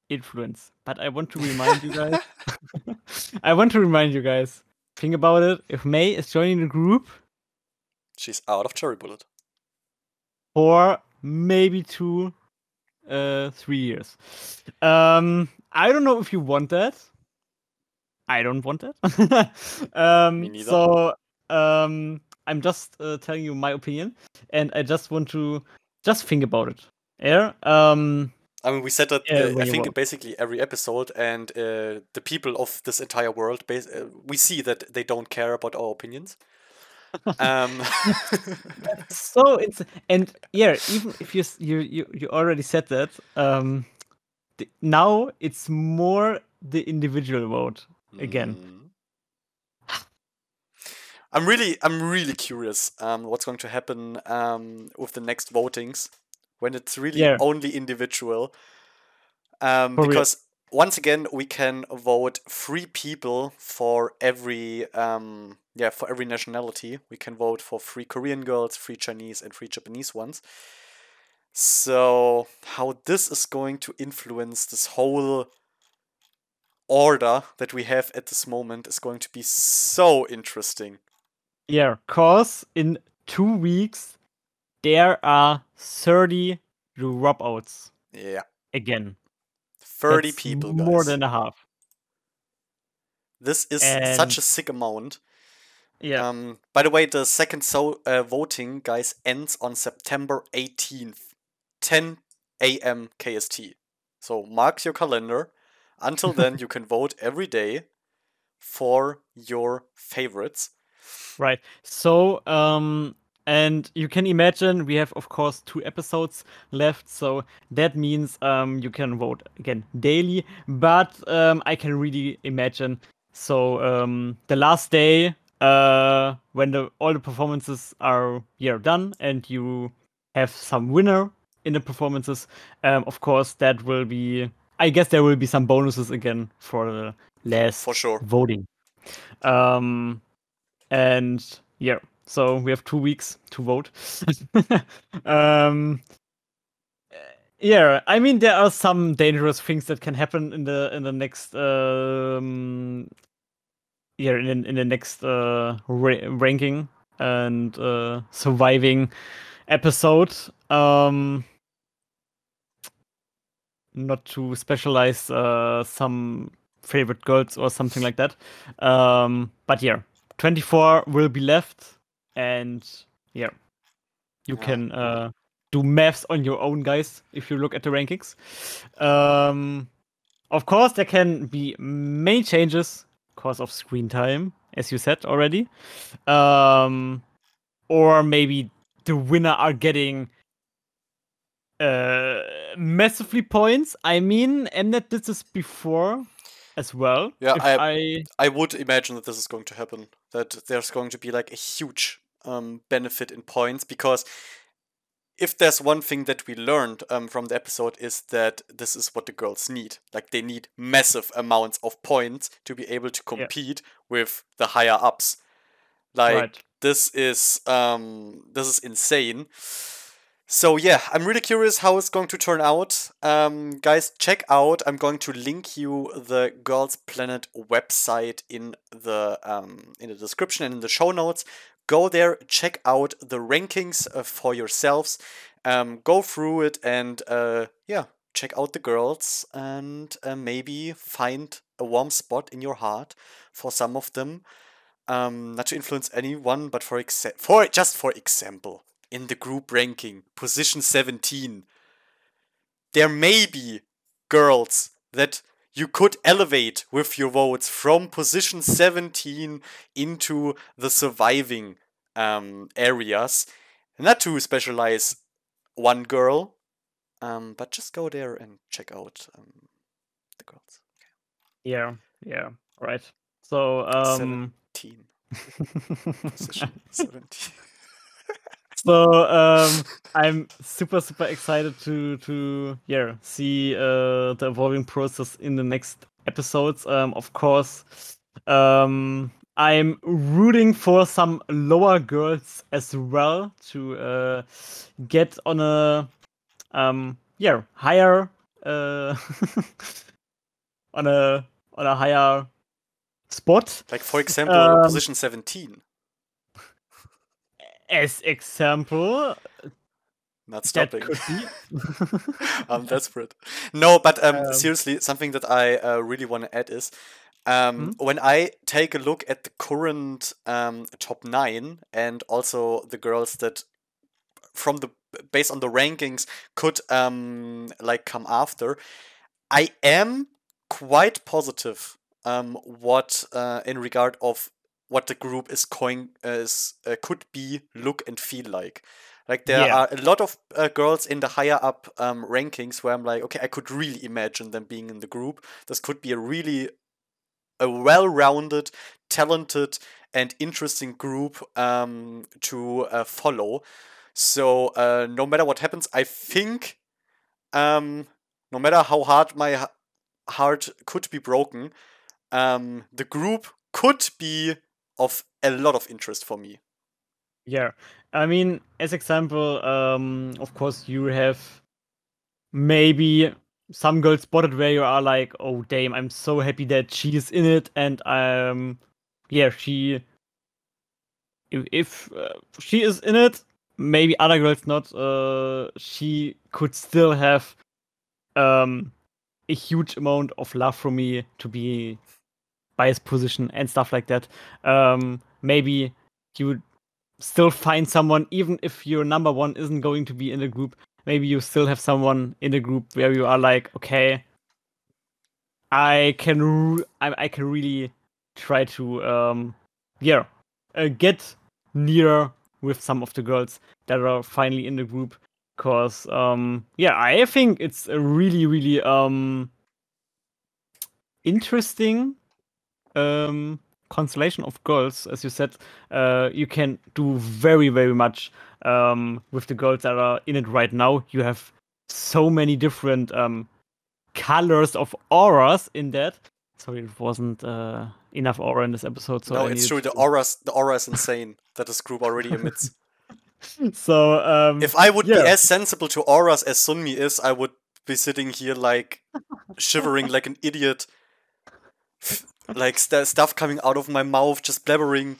B: influence, but I want to remind you guys. (laughs) I want to remind you guys. Think about it. If May is joining the group
A: she's out of Cherry Bullet.
B: for maybe two, uh, three years, um, I don't know if you want that. I don't want that. (laughs) um,
A: Me neither.
B: So, um, I'm just uh, telling you my opinion, and I just want to just think about it. Yeah. Um.
A: I mean, we said that
B: Yeah,
A: uh, I think
B: want.
A: basically every episode, and uh, the people of this entire world, bas- uh, we see that they don't care about our opinions. (laughs) um,
B: so it's and yeah even if you you you, you already said that um th- now it's more the individual vote again
A: mm. I'm really, I'm really curious um, what's going to happen um, with the next votings when it's really
B: Yeah.
A: only individual. Um,
B: For real.
A: because once again, we can vote three people for every, um, yeah, for every nationality. We can vote for three Korean girls, three Chinese, and three Japanese ones. So how this is going to influence this whole order that we have at this moment is going to be so interesting.
B: yeah cause in two weeks there are 30 dropouts
A: Yeah,
B: again
A: 30
B: That's
A: people, guys.
B: more than a half
A: this is such a sick amount.
B: yeah
A: Um, by the way, the second so uh, voting, guys, ends on September 18th, 10 a.m. KST. So mark your calendar. Until (laughs) then, you can vote every day for your favorites.
B: Right. So, um, and you can imagine we have, of course, two episodes left. So that means um, you can vote again daily. But um, I can really imagine. So um, the last day, uh, when the all the performances are yeah done, and you have some winner in the performances, um, of course that will be. I guess there will be some bonuses again for the last
A: For sure.
B: voting. Um, and yeah, so we have two weeks to vote. (laughs) um, yeah, I mean there are some dangerous things that can happen in the in the next um, yeah in in the next uh ra- ranking and uh surviving episode. Um, not to specialize uh some favorite girls or something like that. Um, but yeah, 24 will be left, and yeah, you
A: Yeah.
B: can uh, do maths on your own, guys, if you look at the rankings. Um, of course, there can be many changes because of screen time, as you said already. Um, or maybe the winner are getting uh, massively points. I mean, Mnet did this is before as well.
A: Yeah, I-
B: I
A: I would imagine that this is going to happen. That there's going to be like a huge um, benefit in points because if there's one thing that we learned um, from the episode is that this is what the girls need. Like they need massive amounts of points to be able to compete with the higher ups. Like
B: right.
A: this is um this is insane. So yeah, I'm really curious how it's going to turn out. Um, guys, check out. I'm going to link you the Girls Planet website in the um, in the description and in the show notes. Go there, check out the rankings uh, for yourselves. Um, go through it and uh, yeah, check out the girls and uh, maybe find a warm spot in your heart for some of them. Um, not to influence anyone, but for exa- for just for example, in the group ranking, position 17, there may be girls that you could elevate with your votes from position 17 into the surviving um, areas. Not to specialize one girl, um, but just go there and check out um, the girls.
B: Yeah, yeah, right. So, um,
A: 17. (laughs) Position 17. (laughs)
B: so um, I'm super super excited to to yeah see uh, the evolving process in the next episodes. Um, of course, um, I'm rooting for some lower girls as well to uh, get on a um yeah higher uh (laughs) on a on a higher spot
A: Like, for example,
B: Um,
A: position 17.
B: As example
A: Not
B: that
A: stopping.
B: be (laughs)
A: I'm desperate. No, but um,
B: Um,
A: seriously, something that I uh, really want to add is um,
B: Mhm.
A: when I take a look at the current um, top nine and also the girls that from the based on the rankings could um, like come after, I am quite positive um, what uh, in regard of what the group is going is uh, could be look and feel like. Like there
B: Yeah.
A: are a lot of uh, girls in the higher up um, rankings where I'm like, okay, I could really imagine them being in the group. This could be a really a well-rounded, talented, and interesting group um, to uh, follow. So uh, no matter what happens, I think um, no matter how hard my heart could be broken, um, the group could be of a lot of interest for me.
B: Yeah, I mean, as example, um, of course, you have maybe some girl spotted where you are like, oh damn, I'm so happy that she is in it, and um, yeah, she, if, if uh, she is in it, maybe other girls not. Uh, she could still have um a huge amount of love from me to be his position and stuff like that. Um, maybe you would still find someone, even if your number one isn't going to be in the group. Maybe you still have someone in the group where you are like, okay, I can, re- I, I can really try to, um, yeah, uh, get near with some of the girls that are finally in the group. Cause, um, yeah, I think it's a really, really, um, interesting, um, constellation of girls, as you said, uh, you can do very, very much um, with the girls that are in it right now. You have so many different um, colors of auras in that. Sorry, it wasn't uh, enough aura in this episode. So
A: no,
B: I
A: it's true. The
B: to-
A: aura, the aura is insane that this group already emits. (laughs)
B: So um,
A: if I would be as sensible to auras as Sunmi is, I would be sitting here like shivering like an idiot, like st- stuff coming out of my mouth, just blabbering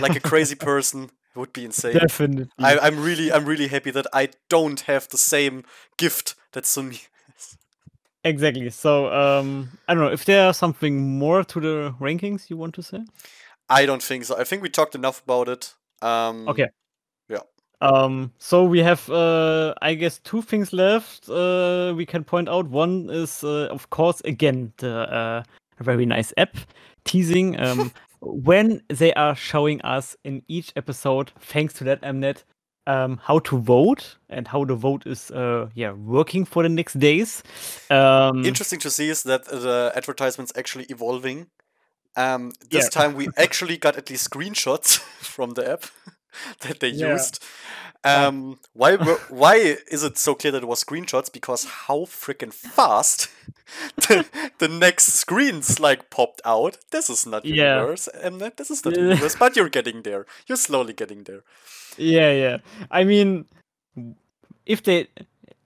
A: like a crazy (laughs) person. It would be insane.
B: definitely,
A: I, I'm really, I'm really happy that I don't have the same gift that Sunmi. (laughs) has.
B: exactly. So um, I don't know if there's something more to the rankings you want to say.
A: I don't think so. I think we talked enough about it. Um,
B: Okay.
A: Yeah.
B: Um, so we have, uh, I guess, two things left. Uh, we can point out. One is, uh, of course, again the uh, very nice app teasing. (laughs) Um, when they are showing us in each episode, thanks to that Mnet, um, how to vote and how the vote is uh, yeah working for the next days. Um,
A: Interesting to see is that the advertisement's actually evolving. Um, this
B: Yeah.
A: time we (laughs) actually got at least screenshots (laughs) from the app that they
B: Yeah.
A: used. Um, why why is it so clear that it was screenshots? Because how freaking fast (laughs) the, the next screens like popped out. This is not
B: Yeah.
A: and this is not universe. But you're getting there. You're slowly getting there.
B: Yeah, yeah. I mean, if they,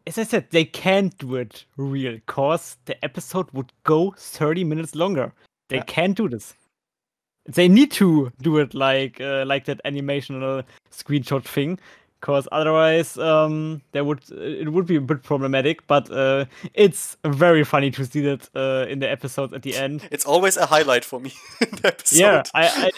B: as I said, they can't do it real, cause the episode would go 30 minutes longer. They
A: Yeah.
B: can't do this. They need to do it like uh, like that animational screenshot thing, cause otherwise, um, there would it would be a bit problematic. But uh, it's very funny to see that uh, in the episodes at the end. (laughs)
A: It's always a highlight for me (laughs) in the episode.
B: Yeah, I, I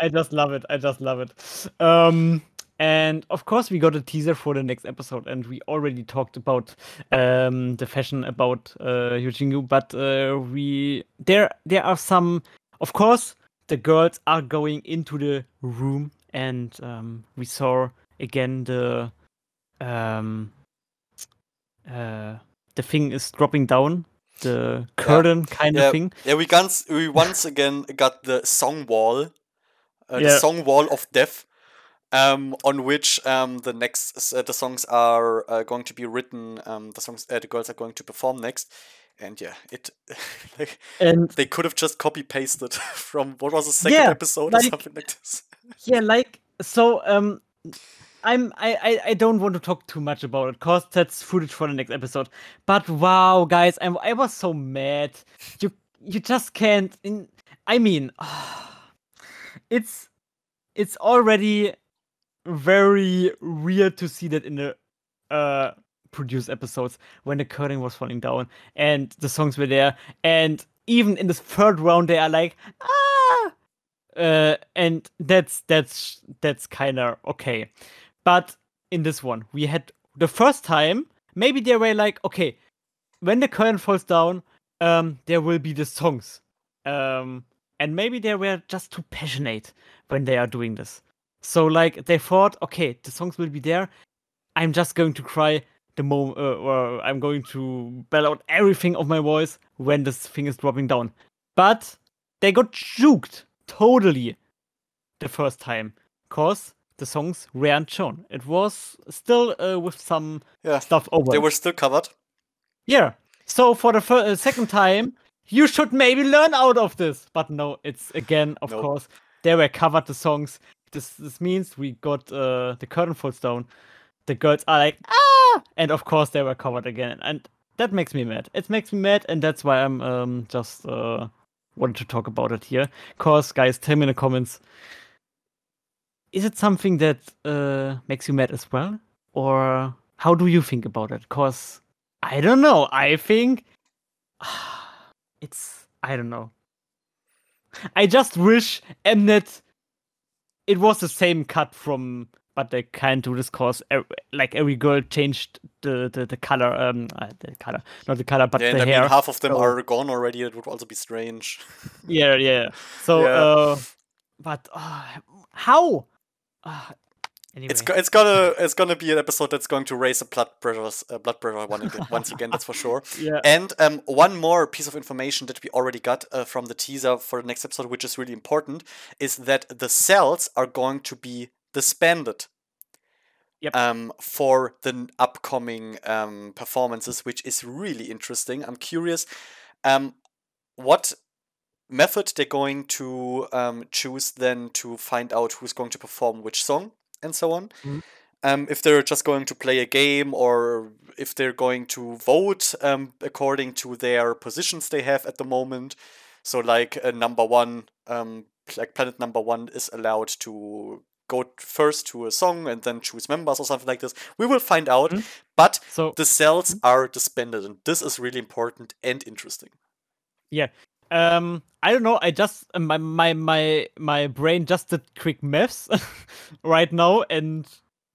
B: (laughs) I just love it. I just love it. Um, and of course, we got a teaser for the next episode, and we already talked about um the fashion about uh Yujingu, but uh, we there there are some. Of course, the girls are going into the room, and um, we saw again the um uh the thing is dropping down. The curtain kind
A: yeah,
B: of thing.
A: Yeah, we once we once again got the song wall, uh, the song wall of death, um, on which um the next uh, the songs are uh, going to be written. Um, the songs uh, the girls are going to perform next, and yeah, it (laughs) like,
B: And
A: they could have just copy pasted (laughs) from what was the second
B: Yeah,
A: episode or something like this.
B: yeah like so um i'm I, I don't want to talk too much about it cause that's footage for the next episode. But wow guys i'm i was so mad. You you just can't in i mean (sighs) it's it's already very weird to see that in the uh produced episodes when the curtain was falling down and the songs were there. And even in this third round they are like ah! Uh, and that's that's that's kind of okay but in this one we had the first time maybe they were like okay when the curtain falls down um there will be the songs. Um and maybe they were just too passionate when they are doing this. So like they thought okay the songs will be there. I'm just going to cry the moment uh, or i'm going to bell out everything of my voice when this thing is dropping down. But they got juked totally the first time. Because the songs weren't shown. It was still uh, with some
A: Yeah,
B: stuff over.
A: they were still covered.
B: yeah. So for the fir- uh, second time, you should maybe learn out of this. But no, it's again, of
A: Nope.
B: course, they were covered the songs. This this means we got uh, the curtain falls down. The girls are like ah, and of course they were covered again, and that makes me mad. It makes me mad, and that's why I'm um just uh wanted to talk about it here. Cause guys, tell me in the comments. Is it something that uh makes you mad as well, or how do you think about it? Cause I don't know. I think (sighs) it's I don't know. I just wish Mnet it was the same cut from but they can't do this cause like every girl changed the the, the color um uh, the color not the color but
A: yeah,
B: the
A: I
B: hair
A: mean half of them
B: so-
A: are gone already. That would also be strange.
B: yeah yeah so
A: Yeah.
B: uh but uh, how anyway
A: It's it's gonna it's gonna be an episode that's going to raise the blood pressure uh, blood pressure one again, once again. That's for sure. (laughs)
B: yeah
A: And um, one more piece of information that we already got uh, from the teaser for the next episode, which is really important, is that the cells are going to be disbanded.
B: Yep.
A: Um, for the upcoming um, performances, which is really interesting. I'm curious, um, what method they're going to um, choose then to find out who's going to perform which song and so on.
B: Mhm.
A: Um, if they're just going to play a game or if they're going to vote um, according to their positions they have at the moment. So, like uh, number one, um, like planet number one is allowed to go first to a song and then choose members or something like this. We will find out.
B: Mhm.
A: But
B: so
A: the cells are disbanded, and this is really important and interesting.
B: Um, I don't know. I just uh, my my my my brain just did quick maths (laughs) right now, and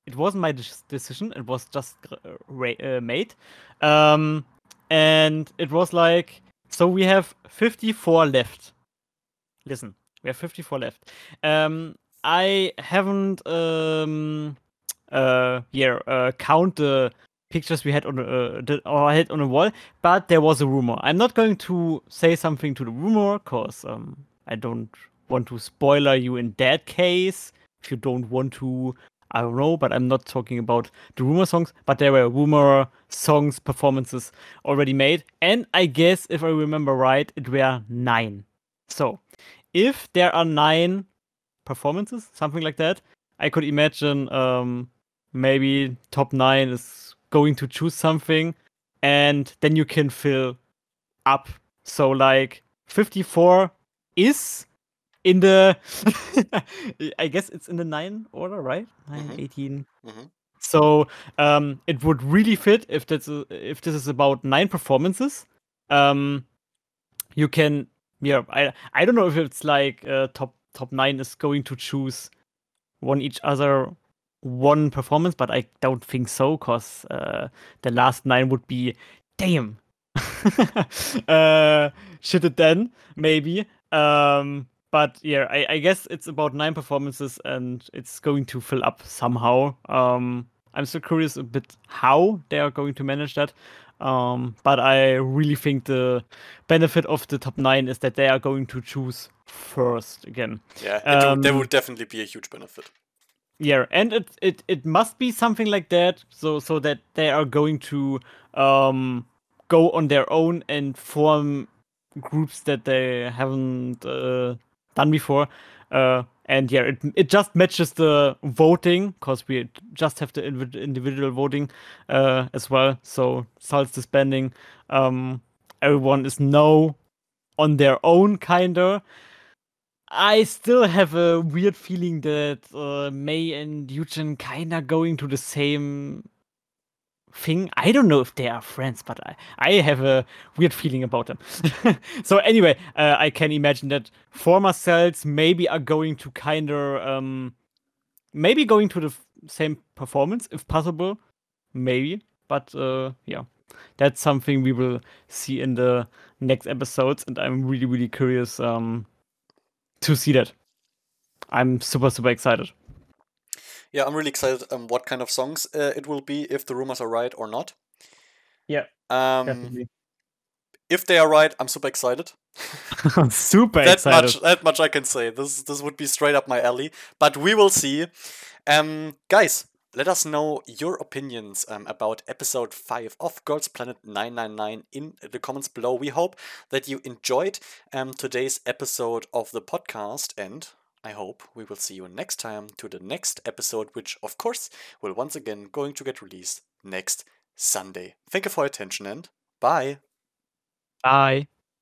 B: it wasn't my decision. It was just uh, uh, made. Um, and it was like so we have 54 left. Listen, we have 54 left. Um, I haven't um uh, yeah, uh, count the pictures we had on uh, the, or had on the wall, but there was a rumor. I'm not going to say something to the rumor because um, I don't want to spoiler you in that case. If you don't want to, I don't know, but I'm not talking about the rumor songs. But there were rumor songs performances already made, and I guess if I remember right, it were nine. So if there are nine performances, something like that, I could imagine um, maybe top nine is going to choose something, and then you can fill up. So like 54 is in the (laughs) I guess it's in the nine order, right? 9,
A: Mhm.
B: 18.
A: Mhm.
B: So um, it would really fit if that's a, if this is about nine performances. Um, you can yeah I I don't know if it's like uh, top top nine is going to choose one each other one performance, but I don't think so because uh, the last nine would be damn. (laughs) uh, should it then maybe? Um, but yeah, I, I guess it's about nine performances and it's going to fill up somehow. Um, I'm still curious a bit how they are going to manage that. Um, but I really think the benefit of the top nine is that they are going to choose first again.
A: Yeah, would, there
B: Um,
A: would definitely be a huge benefit.
B: Yeah, and it, it it must be something like that, so so that they are going to um go on their own and form groups that they haven't uh, done before. Uh, and yeah, it it just matches the voting because we just have the individual voting uh, as well. So cells disbanding. Um, everyone is no on their own, kinda. I still have a weird feeling that uh, May and Yu-jin kinda going to the same thing. I don't know if they are friends, but I, I have a weird feeling about them. (laughs) so anyway, uh, I can imagine that former cells maybe are going to kinda um, maybe going to the f- same performance if possible, maybe. But uh, yeah, that's something we will see in the next episodes, and I'm really really curious um, to see that. I'm super super excited.
A: Yeah, I'm really excited um, what kind of songs uh, it will be, if the rumors are right or not.
B: Yeah,
A: Um,
B: Definitely.
A: if they are right, I'm super excited. (laughs)
B: super
A: that
B: excited.
A: much that much I can say. This this would be straight up my alley. But we will see. Um guys, let us know your opinions um, about episode 5 of Girls Planet 999 in the comments below. We hope that you enjoyed um, today's episode of the podcast and I hope we will see you next time to the next episode which of course will once again going to get released next Sunday. Thank you for your attention and bye.
B: Bye.